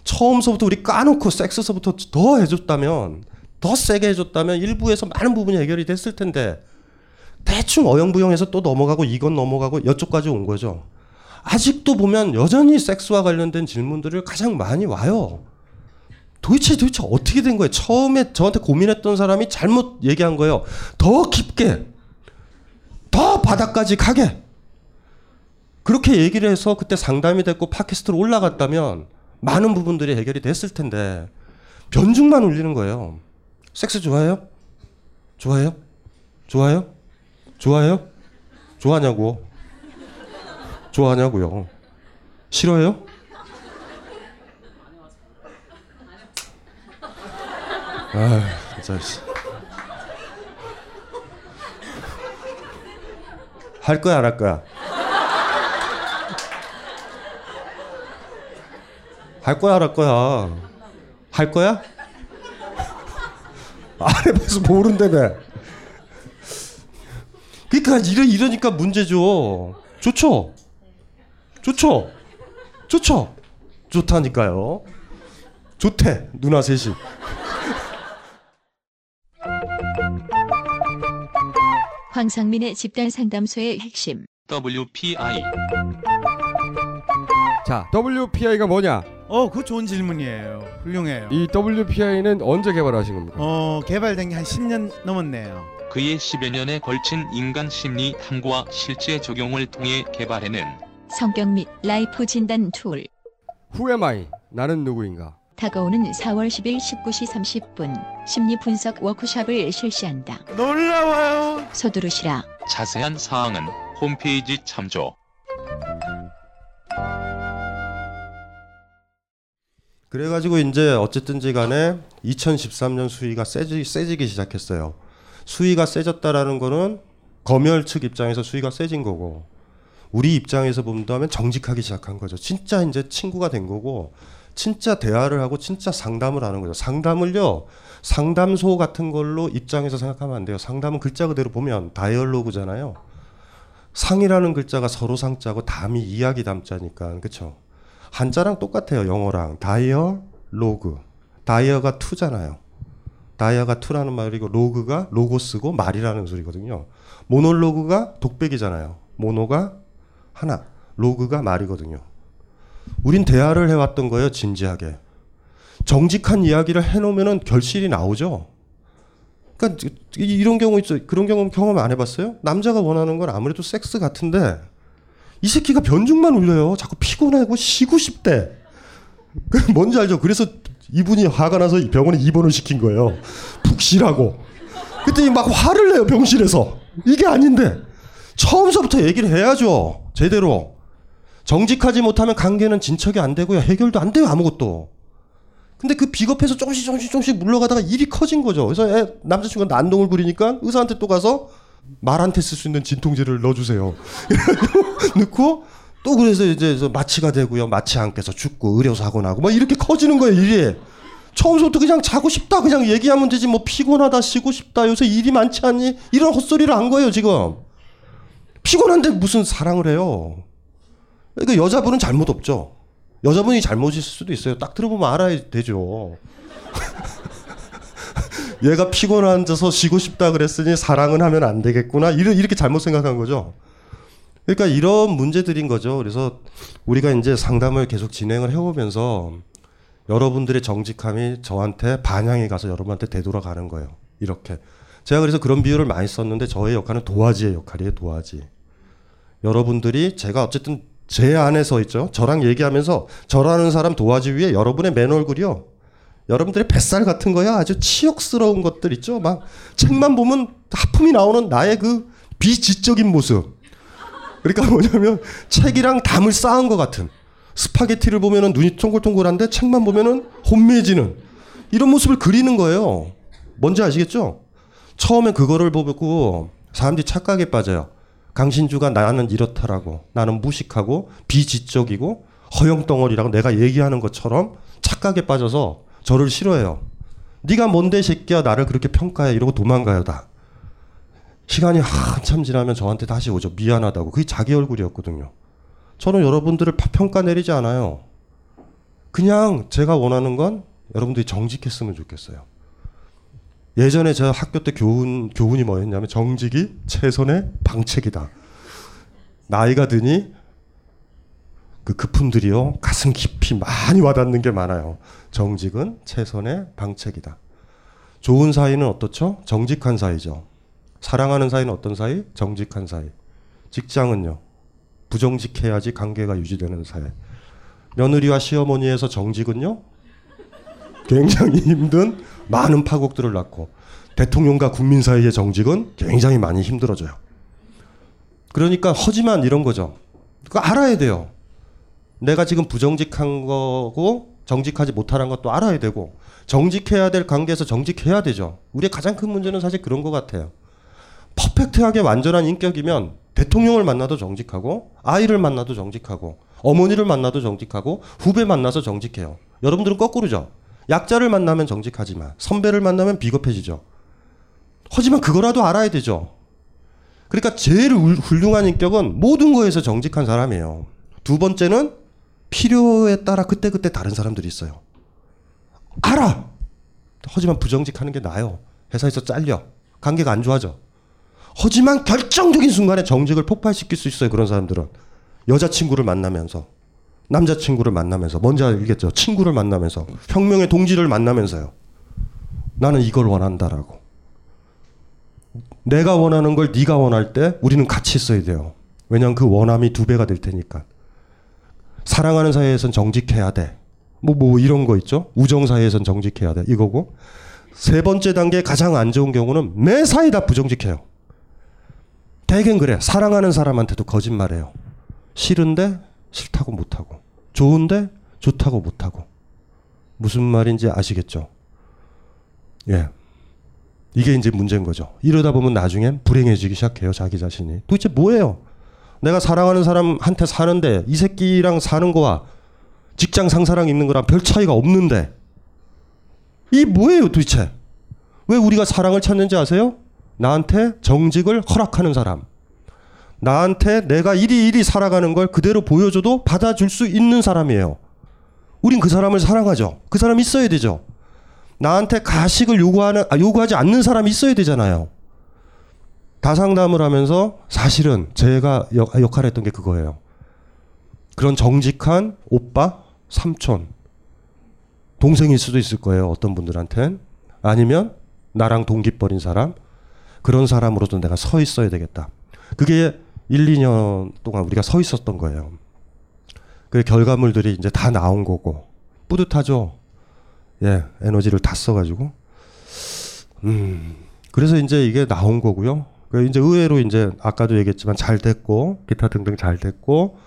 처음서부터 우리 까놓고 섹스서부터 더 해줬다면 더 세게 해줬다면 일부에서 많은 부분이 해결이 됐을 텐데 대충 어영부영해서 또 넘어가고 이건 넘어가고 이쪽까지 온 거죠. 아직도 보면 여전히 섹스와 관련된 질문들을 가장 많이 와요. 도대체 도대체 어떻게 된 거예요? 처음에 저한테 고민했던 사람이 잘못 얘기한 거예요. 더 깊게, 더 바닥까지 가게. 그렇게 얘기를 해서 그때 상담이 됐고 팟캐스트로 올라갔다면 많은 부분들이 해결이 됐을 텐데 변죽만 울리는 거예요. 섹스 좋아해요? 좋아해요? 좋아해요? 좋아해요? 좋아하냐고. 좋아하냐고요. 싫어해요? 아, 진짜. 씨. 할 거야 안 할 거야? 할 거야 안 할 거야? 할 거야? 안 해봐서 모른다며. 그러니까 이러 이러니까 문제죠. 좋죠. 좋죠. 좋죠. 좋다니까요. 좋대 누나 셋이. 황상민의 집단 상담소의 핵심. WPI 자, WPI가 뭐냐? 어, 그 좋은 질문이에요. 훌륭해요. 이 WPI는 언제 개발하신 겁니까? 어, 개발된 게 한 10년 넘었네요. 그의 10여 년에 걸친 인간 심리 탐구와 실제 적용을 통해 개발해낸 성격 및 라이프 진단 툴. Who am I? 나는 누구인가? 다가오는 4월 10일 19시 30분 심리 분석 워크숍을 실시한다. 놀라워요. 서두르시라. 자세한 사항은 홈페이지 참조. 그래가지고 이제 어쨌든지 간에 2013년 수위가 세지, 세지기 시작했어요. 수위가 세졌다라는 거는 검열 측 입장에서 수위가 세진 거고 우리 입장에서 본다면 정직하기 시작한 거죠. 진짜 이제 친구가 된 거고 진짜 대화를 하고 진짜 상담을 하는 거죠. 상담을요. 상담소 같은 걸로 입장에서 생각하면 안 돼요. 상담은 글자 그대로 보면 dialogue잖아요. 상이라는 글자가 서로 상자고 담이 이야기 담자니까 그렇죠. 한자랑 똑같아요. 영어랑 dia logue. dia가 two잖아요. dia가 two라는 말이고 logue가 로고스고 말이라는 소리거든요. 모놀로그가 독백이잖아요. mono가 하나, logue가 말이거든요. 우린 대화를 해왔던 거예요. 진지하게. 정직한 이야기를 해놓으면 결실이 나오죠. 그러니까 이- 이런 경우 있죠. 그런 경험 경험 안 해봤어요? 남자가 원하는 건 아무래도 섹스 같은데 이 새끼가 변죽만 울려요. 자꾸 피곤하고 쉬고 싶대. 그 뭔지 알죠? 그래서 이분이 화가 나서 병원에 입원을 시킨 거예요. 푹 쉬라고. 그랬더니 막 화를 내요 병실에서. 이게 아닌데 처음서부터 얘기를 해야죠. 제대로. 정직하지 못하면 관계는 진척이 안 되고요. 해결도 안 돼요. 아무것도. 근데 그 비겁해서 조금씩 조금씩 조금씩 물러가다가 일이 커진 거죠. 그래서 애, 남자친구가 난동을 부리니까 의사한테 또 가서 말한테 쓸 수 있는 진통제를 넣어주세요. (laughs) 넣고 또 그래서 이제 마취가 되고요. 마취 안 깨서 죽고 의료 사고 나고 막 이렇게 커지는 거예요. 일이. 처음부터 그냥 자고 싶다 그냥 얘기하면 되지. 뭐 피곤하다 쉬고 싶다. 요새 일이 많지 않니? 이런 헛소리를 한 거예요 지금. 피곤한데 무슨 사랑을 해요? 그러니까 여자분은 잘못 없죠. 여자분이 잘못일 수도 있어요. 딱 들어보면 알아야 되죠. (laughs) 얘가 피곤한져서 쉬고 싶다 그랬으니 사랑은 하면 안 되겠구나. 이렇게 잘못 생각한 거죠 그러니까 이런 문제들인 거죠 그래서 우리가 이제 상담을 계속 진행을 해오면서 여러분들의 정직함이 저한테 반향이 가서 여러분한테 되돌아가는 거예요. 이렇게. 제가 그래서 그런 비유를 많이 썼는데 저의 역할은 도화지의 역할이에요. 도화지. 여러분들이 제가 어쨌든 제 안에 서 있죠. 저랑 얘기하면서 저라는 사람 도화지 위에 여러분의 맨 얼굴이요. 여러분들의 뱃살 같은 거야. 아주 치욕스러운 것들 있죠. 막 책만 보면 하품이 나오는 나의 그 비지적인 모습. 그러니까 뭐냐면 책이랑 담을 쌓은 것 같은. 스파게티를 보면은 눈이 동글동글한데 책만 보면은 혼미해지는 이런 모습을 그리는 거예요. 뭔지 아시겠죠? 처음에 그거를 보고 사람들이 착각에 빠져요. 강신주가 나는 이렇다라고 나는 무식하고 비지적이고 허영덩어리라고 내가 얘기하는 것처럼 착각에 빠져서 저를 싫어해요. 네가 뭔데 새끼야 나를 그렇게 평가해 이러고 도망가요 다. 시간이 한참 지나면 저한테 다시 오죠. 미안하다고. 그게 자기 얼굴이었거든요. 저는 여러분들을 파- 평가 내리지 않아요. 그냥 제가 원하는 건 여러분들이 정직했으면 좋겠어요. 예전에 제가 학교 때 교훈 교훈이 뭐였냐면 정직이 최선의 방책이다. 나이가 드니 그 그품들이요 가슴 깊이 많이 와닿는 게 많아요. 정직은 최선의 방책이다. 좋은 사이는 어떻죠? 정직한 사이죠. 사랑하는 사이는 어떤 사이? 정직한 사이. 직장은요. 부정직해야지 관계가 유지되는 사회. 며느리와 시어머니에서 정직은요. 굉장히 힘든 많은 파국들을 낳고 대통령과 국민 사이의 정직은 굉장히 많이 힘들어져요. 그러니까 허지만 이런 거죠. 그거 알아야 돼요. 내가 지금 부정직한 거고 정직하지 못하는 것도 알아야 되고 정직해야 될 관계에서 정직해야 되죠. 우리의 가장 큰 문제는 사실 그런 것 같아요. 퍼펙트하게 완전한 인격이면 대통령을 만나도 정직하고 아이를 만나도 정직하고 어머니를 만나도 정직하고 후배 만나서 정직해요. 여러분들은 거꾸로죠. 약자를 만나면 정직하지만 선배를 만나면 비겁해지죠. 하지만 그거라도 알아야 되죠. 그러니까 제일 훌- 훌륭한 인격은 모든 거에서 정직한 사람이에요. 두 번째는 필요에 따라 그때그때 다른 사람들이 있어요. 알아! 하지만 부정직하는 게 나아요. 회사에서 잘려. 관계가 안 좋아져. 하지만 결정적인 순간에 정직을 폭발시킬 수 있어요. 그런 사람들은. 여자친구를 만나면서. 남자친구를 만나면서. 뭔지 알겠죠? 친구를 만나면서. 혁명의 동지를 만나면서요. 나는 이걸 원한다라고. 내가 원하는 걸 네가 원할 때 우리는 같이 있어야 돼요. 왜냐하면 그 원함이 두 배가 될 테니까. 사랑하는 사이에선 정직해야 돼. 뭐, 뭐 이런 거 있죠? 우정 사이에선 정직해야 돼. 이거고. 세 번째 단계 가장 안 좋은 경우는 매 사이 다 부정직해요. 대개는 그래. 사랑하는 사람한테도 거짓말해요. 싫은데 싫다고 못하고. 좋은데 좋다고 못하고. 무슨 말인지 아시겠죠? 예. 이게 이제 문제인 거죠. 이러다 보면 나중엔 불행해지기 시작해요. 자기 자신이. 도대체 뭐예요? 내가 사랑하는 사람한테 사는데 이 새끼랑 사는 거와 직장 상사랑 있는 거랑 별 차이가 없는데 이 뭐예요 도대체? 왜 우리가 사랑을 찾는지 아세요? 나한테 정직을 허락하는 사람. 나한테 내가 이리이리 살아가는 걸 그대로 보여줘도 받아줄 수 있는 사람이에요. 우린 그 사람을 사랑하죠. 그 사람 있어야 되죠. 나한테 가식을 요구하는 아, 요구하지 않는 사람이 있어야 되잖아요. 다상담을 하면서 사실은 제가 역, 역할을 했던 게 그거예요. 그런 정직한 오빠, 삼촌, 동생일 수도 있을 거예요. 어떤 분들한텐 아니면 나랑 동기 뻘인 사람 그런 사람으로도 내가 서 있어야 되겠다. 그게 1, 2년 동안 우리가 서 있었던 거예요. 그 결과물들이 이제 다 나온 거고 뿌듯하죠. 예, 에너지를 다 써가지고. 음, 그래서 이제 이게 나온 거고요. 그 이제 의외로 이제 아까도 얘기했지만 잘 됐고 기타 등등 잘 됐고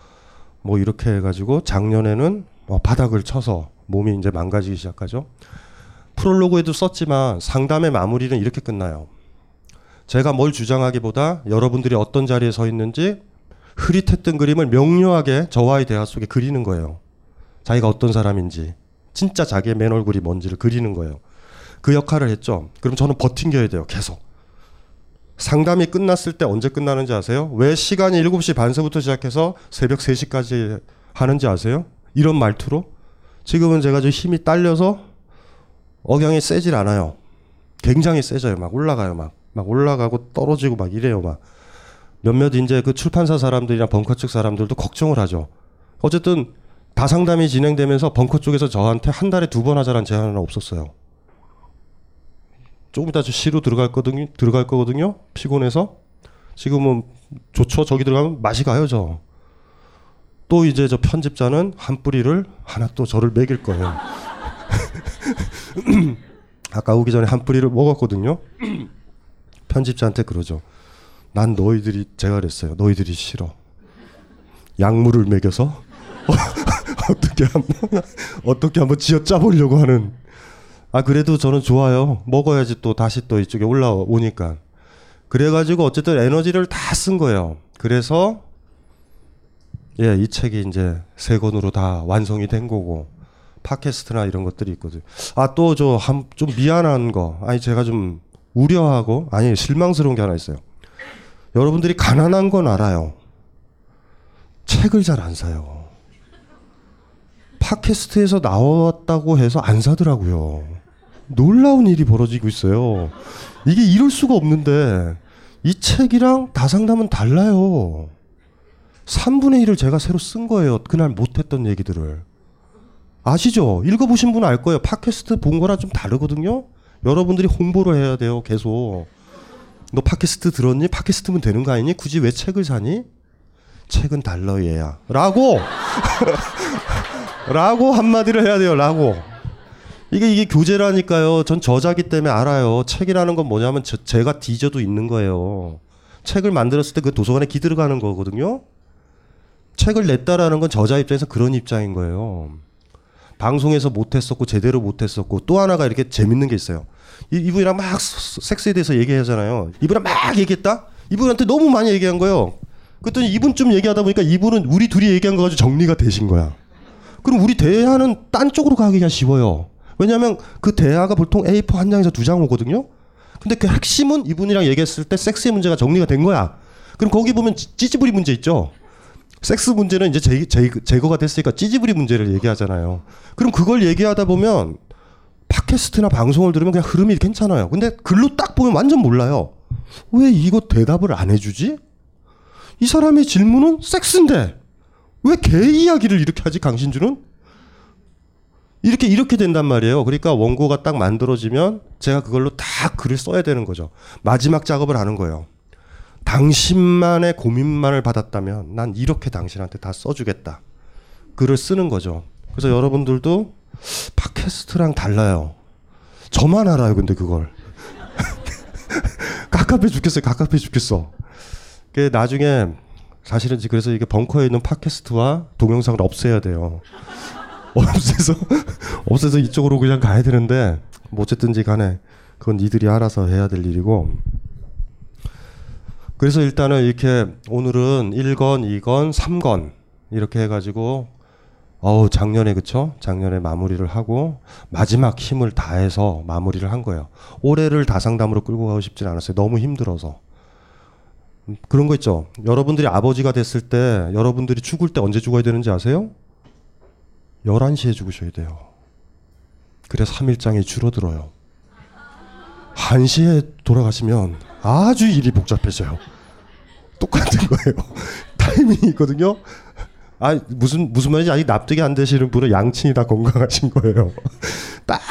뭐 이렇게 해가지고 작년에는 뭐 바닥을 쳐서 몸이 이제 망가지기 시작하죠. 프롤로그에도 썼지만 상담의 마무리는 이렇게 끝나요. 제가 뭘 주장하기보다 여러분들이 어떤 자리에 서 있는지 흐릿했던 그림을 명료하게 저와의 대화 속에 그리는 거예요. 자기가 어떤 사람인지 진짜 자기의 맨 얼굴이 뭔지를 그리는 거예요. 그 역할을 했죠. 그럼 저는 버팅겨야 돼요. 계속. 상담이 끝났을 때 언제 끝나는지 아세요? 왜 시간이 7시 반서부터 시작해서 새벽 3시까지 하는지 아세요? 이런 말투로? 지금은 제가 좀 힘이 딸려서 억양이 세질 않아요. 굉장히 세져요. 막 올라가요. 막. 막 올라가고 떨어지고 막 이래요. 막. 몇몇 이제 그 출판사 사람들이나 벙커 측 사람들도 걱정을 하죠. 어쨌든 다 상담이 진행되면서 벙커 쪽에서 저한테 한 달에 두 번 하자는 제안은 없었어요. 조금 이따 저 시로 들어갈 거거든요. 들어갈 거거든요. 피곤해서 지금은 좋죠. 저기 들어가면 맛이 가요. 저. 또 이제 저 편집자는 한 뿌리를 하나 또 저를 먹일 거예요. (laughs) 아까 오기 전에 한 뿌리를 먹었거든요. 편집자한테 그러죠. 난 너희들이 제가 그랬어요. 너희들이 싫어. 약물을 먹여서 (laughs) 어떻게 한번 어떻게 한번 쥐어짜 보려고 하는. 아 그래도 저는 좋아요. 먹어야지 또 다시 또 이쪽에 올라오니까. 그래가지고 어쨌든 에너지를 다 쓴 거예요. 그래서 예, 이 책이 이제 세 권으로 다 완성이 된 거고 팟캐스트나 이런 것들이 있거든요. 아 또 저 한 좀 미안한 거. 아니 제가 좀 우려하고 아니 실망스러운 게 하나 있어요. 여러분들이 가난한 건 알아요. 책을 잘 안 사요. 팟캐스트에서 나왔다고 해서 안 사더라고요. 놀라운 일이 벌어지고 있어요. 이게 이럴 수가 없는데 이 책이랑 다상담은 달라요. 3분의 1을 제가 새로 쓴 거예요. 그날 못했던 얘기들을. 아시죠? 읽어보신 분은 알 거예요. 팟캐스트 본 거랑 좀 다르거든요. 여러분들이 홍보를 해야 돼요. 계속. 너 팟캐스트 들었니? 팟캐스트면 되는 거 아니니? 굳이 왜 책을 사니? 책은 달러 얘야. 라고! (laughs) 라고 한마디를 해야 돼요. 라고. 이게 이게 교재라니까요. 전 저자기 때문에 알아요. 책이라는 건 뭐냐면 저, 제가 뒤져도 있는 거예요. 책을 만들었을 때 그 도서관에 기 들어가는 거거든요. 책을 냈다라는 건 저자 입장에서 그런 입장인 거예요. 방송에서 못했었고 제대로 못했었고 또 하나가 이렇게 재밌는 게 있어요. 이, 이분이랑 막 스- 섹스에 대해서 얘기하잖아요. 이분이랑 막 얘기했다. 이분한테 너무 많이 얘기한 거예요. 그랬더니 이분 좀 얘기하다 보니까 이분은 우리 둘이 얘기한 거 가지고 정리가 되신 거야. 그럼 우리 대화는 딴 쪽으로 가기가 쉬워요. 왜냐하면 그 대화가 보통 A4 한 장에서 두 장 오거든요. 근데 그 핵심은 이분이랑 얘기했을 때 섹스의 문제가 정리가 된 거야. 그럼 거기 보면 찌- 찌찌부리 문제 있죠. 섹스 문제는 이제 제, 제, 제거가 됐으니까 찌찌부리 문제를 얘기하잖아요. 그럼 그걸 얘기하다 보면 팟캐스트나 방송을 들으면 그냥 흐름이 괜찮아요. 근데 글로 딱 보면 완전 몰라요. 왜 이거 대답을 안 해주지? 이 사람의 질문은 섹스인데 왜 개 이야기를 이렇게 하지 강신주는? 이렇게 이렇게 된단 말이에요. 그러니까 원고가 딱 만들어지면 제가 그걸로 다 글을 써야 되는 거죠. 마지막 작업을 하는 거예요. 당신만의 고민만을 받았다면 난 이렇게 당신한테 다 써주겠다. 글을 쓰는 거죠. 그래서 여러분들도 팟캐스트랑 달라요. 저만 알아요, 근데 그걸. (laughs) 갑갑해 죽겠어요, 갑갑해 죽겠어. 그 나중에 사실은 그래서 이게 벙커에 있는 팟캐스트와 동영상을 없애야 돼요. (laughs) 없애서 (laughs) 없애서 이쪽으로 그냥 가야 되는데 뭐 어쨌든지 간에 그건 니들이 알아서 해야 될 일이고 그래서 일단은 이렇게 오늘은 1건, 2건, 3건 이렇게 해가지고 어우 작년에 그쵸? 작년에 마무리를 하고 마지막 힘을 다해서 마무리를 한 거예요. 올해를 다상담으로 끌고 가고 싶진 않았어요. 너무 힘들어서. 음, 그런 거 있죠. 여러분들이 아버지가 됐을 때 여러분들이 죽을 때 언제 죽어야 되는지 아세요? 11시에 죽으셔야 돼요. 그래서 3일장이 줄어들어요. 1시에 돌아가시면 아주 일이 복잡해져요. 똑같은 거예요. (laughs) 타이밍이 있거든요. 아 무슨 무슨 말인지 아직 납득이 안 되시는 분은 양친이 다 건강하신 거예요. (laughs) 딱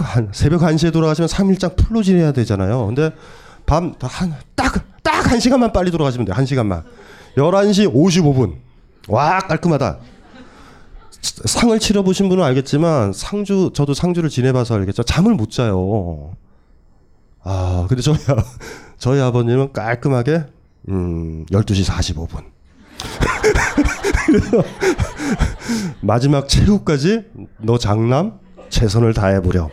한 새벽 1시에 돌아가시면 3일장 풀로질 해야 되잖아요. 근데 밤한딱딱 한 시간만 빨리 돌아가시면 돼요. 한 시간만. 11시 55분. 와 깔끔하다. 상을 치러 보신 분은 알겠지만 상주 저도 상주를 지내봐서 알겠죠. 잠을 못 자요. 아 근데 저희 아- 저희 아버님은 깔끔하게 음 12시 45분. (laughs) 그래서 (laughs) 마지막 최후까지 너 장남 최선을 다해보렴.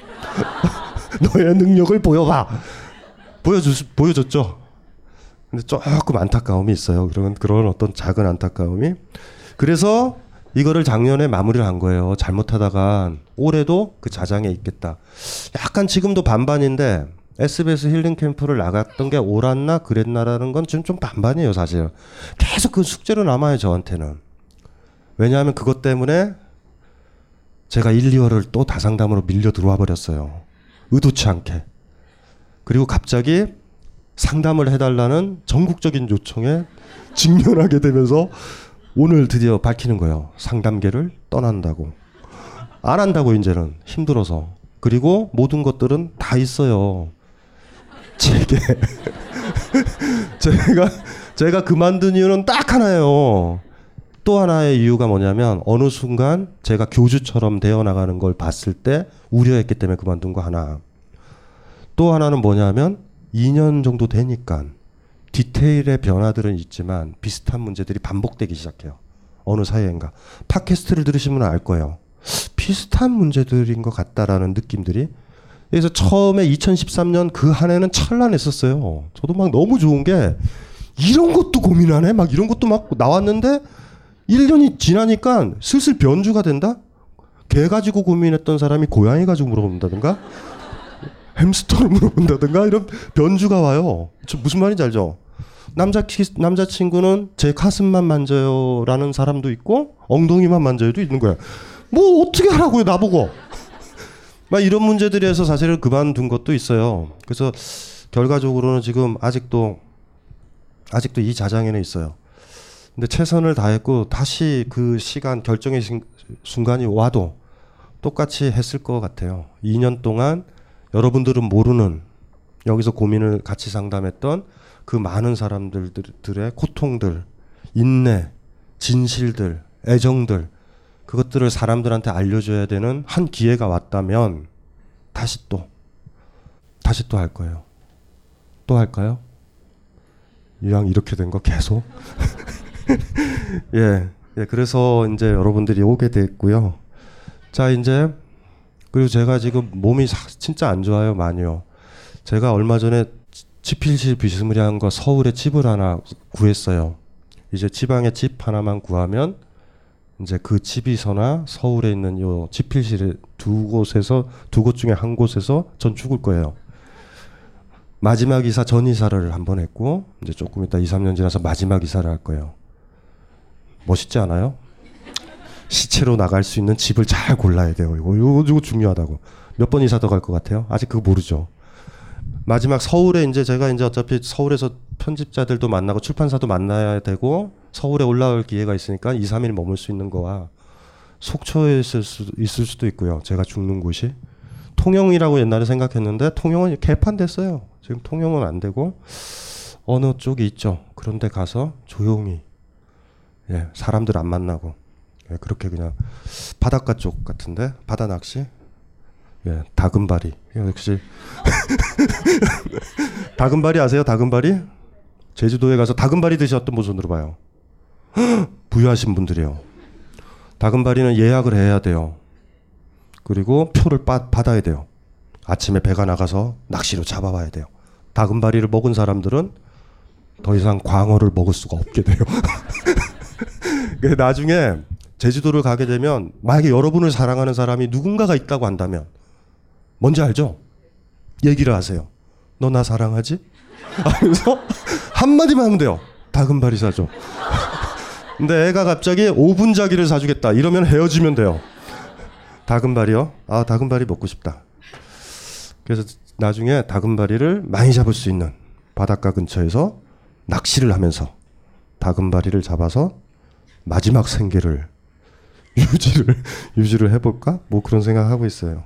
(laughs) 너의 능력을 보여봐. 보여주 보여줬죠. 근데 조금 안타까움이 있어요. 그런 그런 어떤 작은 안타까움이. 그래서 이거를 작년에 마무리를 한 거예요. 잘못하다가 올해도 그 자장에 있겠다. 약간 지금도 반반인데 SBS 힐링 캠프를 나갔던 게 옳았나 그랬나라는 건 지금 좀 반반이에요, 사실. 계속 그 숙제로 남아요, 저한테는. 왜냐하면 그것 때문에 제가 1, 2월을 또 다상담으로 밀려 들어와 버렸어요. 의도치 않게. 그리고 갑자기 상담을 해달라는 전국적인 요청에 직면하게 되면서 오늘 드디어 밝히는 거예요. 상담계를 떠난다고. 안 한다고 이제는 힘들어서. 그리고 모든 것들은 다 있어요. 제게. (laughs) 제가 제가 그만둔 이유는 딱 하나예요. 또 하나의 이유가 뭐냐면 어느 순간 제가 교주처럼 되어 나가는 걸 봤을 때 우려했기 때문에 그만둔 거 하나. 또 하나는 뭐냐면 2년 정도 되니까 디테일의 변화들은 있지만 비슷한 문제들이 반복되기 시작해요. 어느 사이인가. 팟캐스트를 들으시면 알 거예요. 비슷한 문제들인 것 같다라는 느낌들이. 그래서 처음에 2013년 그 한 해는 찬란했었어요. 저도 막 너무 좋은 게 이런 것도 고민하네? 막 이런 것도 막 나왔는데 1년이 지나니까 슬슬 변주가 된다? 개 가지고 고민했던 사람이 고양이 가지고 물어본다든가 (laughs) 햄스터를 물어본다든가 이런 변주가 와요. 저 무슨 말인지 알죠? 남자 키스, 남자 친구는 제 가슴만 만져요라는 사람도 있고 엉덩이만 만져요도 있는 거야. 뭐 어떻게 하라고요 나보고. (laughs) 막 이런 문제들에서 사실은 그만둔 것도 있어요. 그래서 결과적으로는 지금 아직도 아직도 이 자장에는 있어요. 근데 최선을 다했고 다시 그 시간 결정의 신- 순간이 와도 똑같이 했을 것 같아요. 2년 동안 여러분들은 모르는 여기서 고민을 같이 상담했던 그 많은 사람들의 고통들, 인내, 진실들, 애정들 그것들을 사람들한테 알려줘야 되는 한 기회가 왔다면 다시 또 다시 또 할 거예요. 또 할까요? 이왕 이렇게 된 거 계속. (laughs) (laughs) 예, 예, 그래서 이제 여러분들이 오게 됐고요. 자 이제 그리고 제가 지금 몸이 사- 진짜 안 좋아요 많이요. 제가 얼마 전에 치- 치필실 비스무리한 거 서울에 집을 하나 구했어요. 이제 지방에 집 하나만 구하면 이제 그 집이서나 서울에 있는 요 치필실에 두 곳에서 두 곳 중에 한 곳에서 전 죽을 거예요. 마지막 이사 전 이사를 한 번 했고 이제 조금 있다 2, 3년 지나서 마지막 이사를 할 거예요. 멋있지 않아요? 시체로 나갈 수 있는 집을 잘 골라야 돼요. 이거 이거, 이거 중요하다고. 몇 번 이사 더 갈 것 같아요? 아직 그거 모르죠. 마지막 서울에 이제 제가 이제 어차피 서울에서 편집자들도 만나고 출판사도 만나야 되고 서울에 올라올 기회가 있으니까 2, 3일 머물 수 있는 거와 속초에 있을 수 있을 수도 있고요. 제가 죽는 곳이 통영이라고 옛날에 생각했는데 통영은 개판됐어요. 지금 통영은 안 되고 어느 쪽이 있죠. 그런데 가서 조용히 예, 사람들 안 만나고 예, 그렇게 그냥 바닷가 쪽 같은데 바다 낚시 예, 다금바리 예, 역시 (laughs) 다금바리 아세요? 다금바리 제주도에 가서 다금바리 드셨던 분 손으로 봐요. (gasps) 부유하신 분들이요. 다금바리는 예약을 해야 돼요. 그리고 표를 빠, 받아야 돼요. 아침에 배가 나가서 낚시로 잡아와야 돼요. 다금바리를 먹은 사람들은 더 이상 광어를 먹을 수가 없게 돼요. (laughs) 그 나중에 제주도를 가게 되면 만약에 여러분을 사랑하는 사람이 누군가가 있다고 한다면 뭔지 알죠? 얘기를 하세요. 너 나 사랑하지? 하면서 한마디만 하면 돼요. 다금바리 사줘. 근데 애가 갑자기 5분 자기를 사주겠다. 이러면 헤어지면 돼요. 다금바리요? 아, 다금바리 먹고 싶다. 그래서 나중에 다금바리를 많이 잡을 수 있는 바닷가 근처에서 낚시를 하면서 다금바리를 잡아서 마지막 생계를 (laughs) 유지를 유지를 해볼까? 뭐 그런 생각하고 있어요.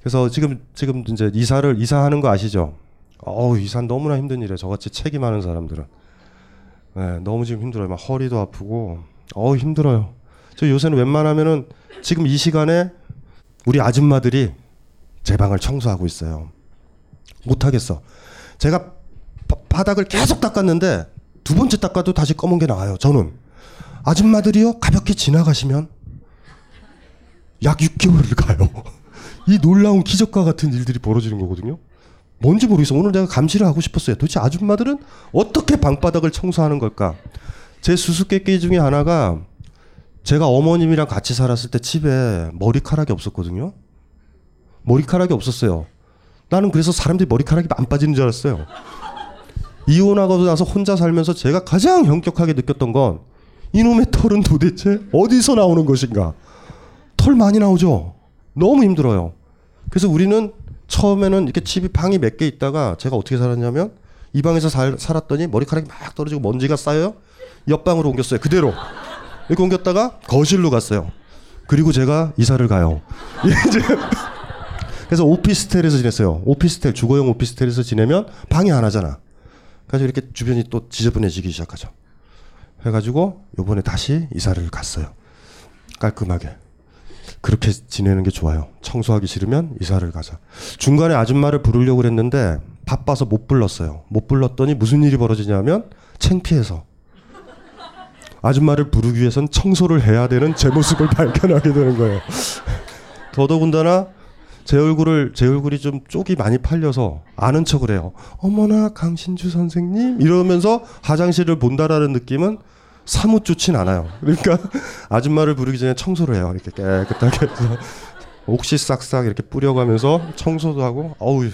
그래서 지금 지금 이제 이사를 이사하는 거 아시죠? 어우 이사 너무나 힘든 일이에요. 저같이 책임하는 사람들은 네, 너무 지금 힘들어요. 막 허리도 아프고 어우 힘들어요. 저 요새는 웬만하면은 지금 이 시간에 우리 아줌마들이 제 방을 청소하고 있어요. 못 하겠어. 제가 바, 바닥을 계속 닦았는데 두 번째 닦아도 다시 검은 게 나와요. 저는 아줌마들이요 가볍게 지나가시면 약 6개월을 가요. 이 놀라운 기적과 같은 일들이 벌어지는 거거든요. 뭔지 모르겠어. 오늘 내가 감시를 하고 싶었어요. 도대체 아줌마들은 어떻게 방바닥을 청소하는 걸까? 제 수수께끼 중에 하나가 제가 어머님이랑 같이 살았을 때 집에 머리카락이 없었거든요. 머리카락이 없었어요. 나는 그래서 사람들이 머리카락이 안 빠지는 줄 알았어요. 이혼하고 나서 혼자 살면서 제가 가장 현격하게 느꼈던 건 이놈의 털은 도대체 어디서 나오는 것인가? 털 많이 나오죠. 너무 힘들어요. 그래서 우리는 처음에는 이렇게 집이 방이 몇 개 있다가 제가 어떻게 살았냐면 이 방에서 살, 살았더니 머리카락이 막 떨어지고 먼지가 쌓여요. 옆방으로 옮겼어요. 그대로. 이렇게 옮겼다가 거실로 갔어요. 그리고 제가 이사를 가요. (laughs) 이제 그래서 오피스텔에서 지냈어요. 오피스텔 주거용 오피스텔에서 지내면 방이 하나잖아. 그래서 이렇게 주변이 또 지저분해지기 시작하죠. 해가지고 요번에 다시 이사를 갔어요. 깔끔하게. 그렇게 지내는 게 좋아요. 청소하기 싫으면 이사를 가자. 중간에 아줌마를 부르려고 그랬는데 바빠서 못 불렀어요. 못 불렀더니 무슨 일이 벌어지냐면 창피해서 아줌마를 부르기 위해선 청소를 해야 되는 제 모습을 (laughs) 발견하게 되는 거예요. 더더군다나 제 얼굴을 제 얼굴이 좀 쪽이 많이 팔려서 아는 척을 해요. 어머나 강신주 선생님 이러면서 화장실을 본다라는 느낌은 사뭇 좋진 않아요. 그러니까 (laughs) 아줌마를 부르기 전에 청소를 해요. 이렇게 깨끗하게 해서 옥시 싹싹 이렇게 뿌려가면서 청소도 하고 어우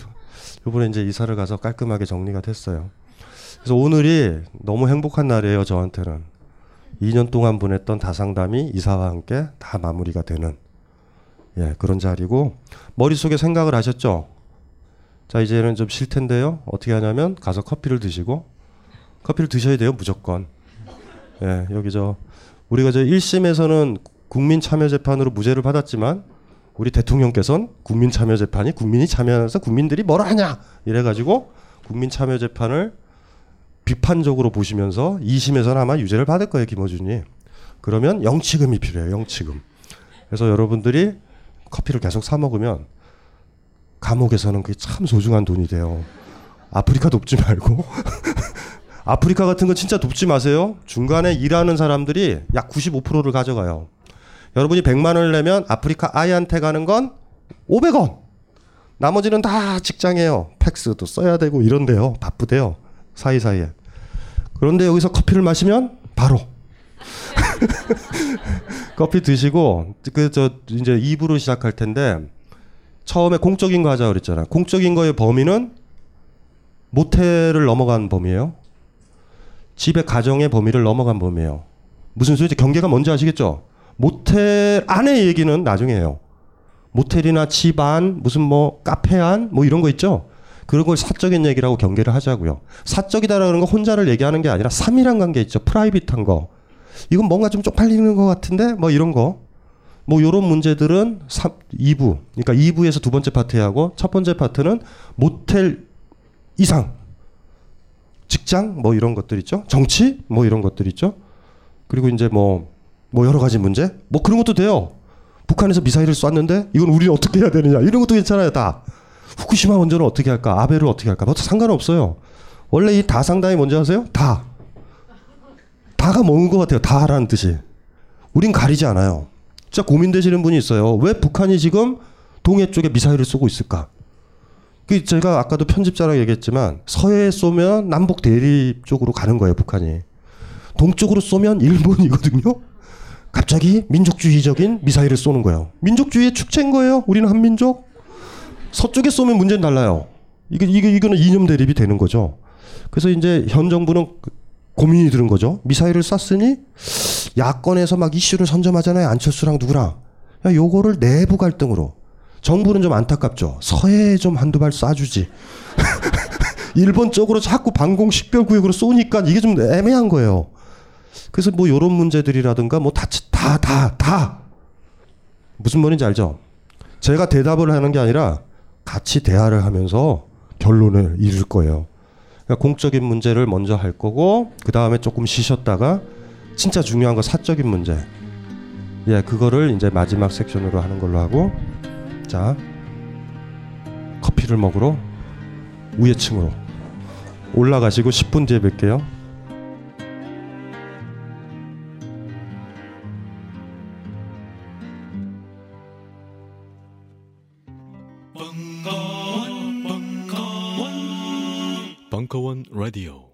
요번에 이제 이사를 가서 깔끔하게 정리가 됐어요. 그래서 오늘이 너무 행복한 날이에요 저한테는 2년 동안 보냈던 다상담이 이사와 함께 다 마무리가 되는 예 그런 자리고 머릿속에 생각을 하셨죠. 자 이제는 좀 쉴 텐데요. 어떻게 하냐면 가서 커피를 드시고 커피를 드셔야 돼요 무조건. 예, 여기 저 우리가 저 1심에서는 국민 참여 재판으로 무죄를 받았지만 우리 대통령께서는 국민 참여 재판이 국민이 참여하면서 국민들이 뭐라 하냐 이래 가지고 국민 참여 재판을 비판적으로 보시면서 2심에서는 아마 유죄를 받을 거예요, 김어준이. 그러면 영치금이 필요해요, 영치금. 그래서 여러분들이 커피를 계속 사 먹으면 감옥에서는 그게 참 소중한 돈이 돼요. 아프리카 돕지 말고 (laughs) 아프리카 같은 거 진짜 돕지 마세요. 중간에 일하는 사람들이 약 95%를 가져가요. 여러분이 100만 원을 내면 아프리카 아이한테 가는 건 500원. 나머지는 다 직장이에요. 팩스도 써야 되고 이런데요. 바쁘대요. 사이사이에. 그런데 여기서 커피를 마시면 바로 (laughs) 커피 드시고 그 저 이제 2부로 시작할 텐데 처음에 공적인 거 하자 그랬잖아. 공적인 거의 범위는 모텔을 넘어간 범위예요. 집의 가정의 범위를 넘어간 범위예요. 무슨 소리지? 경계가 뭔지 아시겠죠? 모텔 안의 얘기는 나중에 해요. 모텔이나 집 안, 무슨 뭐 카페 안, 뭐 이런 거 있죠? 그런 걸 사적인 얘기라고 경계를 하자고요. 사적이다라는 건 혼자를 얘기하는 게 아니라 삼이란 관계 있죠. 프라이빗한 거. 이건 뭔가 좀 쪽팔리는 것 같은데 뭐 이런 거. 뭐 요런 문제들은 3, 2부. 그러니까 2부에서 두 번째 파트에 하고 첫 번째 파트는 모텔 이상 직장 뭐 이런 것들 있죠. 정치 뭐 이런 것들 있죠. 그리고 이제 뭐, 뭐 여러 가지 문제? 뭐 그런 것도 돼요. 북한에서 미사일을 쐈는데 이건 우리는 어떻게 해야 되느냐. 이런 것도 괜찮아요, 다. 후쿠시마 원전을 어떻게 할까? 아베를 어떻게 할까? 뭐 상관없어요. 원래 이 다 상당이 뭔지 아세요? 다. 다가 뭔 것 같아요. 다라는 뜻이. 우린 가리지 않아요. 진짜 고민되시는 분이 있어요. 왜 북한이 지금 동해 쪽에 미사일을 쏘고 있을까? 그 제가 아까도 편집자랑 얘기했지만 서해에 쏘면 남북 대립 쪽으로 가는 거예요, 북한이. 동쪽으로 쏘면 일본이거든요. 갑자기 민족주의적인 미사일을 쏘는 거예요. 민족주의의 축제인 거예요. 우리는 한민족. 서쪽에 쏘면 문제는 달라요. 이게 이게 이거는 이념 대립이 되는 거죠. 그래서 이제 현 정부는 고민이 드는 거죠. 미사일을 쐈으니 야권에서 막 이슈를 선점하잖아요. 안철수랑 누구랑. 야, 요거를 내부 갈등으로. 정부는 좀 안타깝죠. 서해에 좀 한두 발 쏴주지. (laughs) 일본 쪽으로 자꾸 방공 식별구역으로 쏘니까 이게 좀 애매한 거예요. 그래서 뭐 요런 문제들이라든가 뭐 다 다 다 다 무슨 말인지 알죠? 제가 대답을 하는 게 아니라 같이 대화를 하면서 결론을 이룰 거예요. 그러니까 공적인 문제를 먼저 할 거고 그 다음에 조금 쉬셨다가 진짜 중요한 거 사적인 문제. 예, 그거를 이제 마지막 섹션으로 하는 걸로 하고 자 커피를 먹으러 우회층으로 올라가시고 10분 뒤에 뵐게요. 벙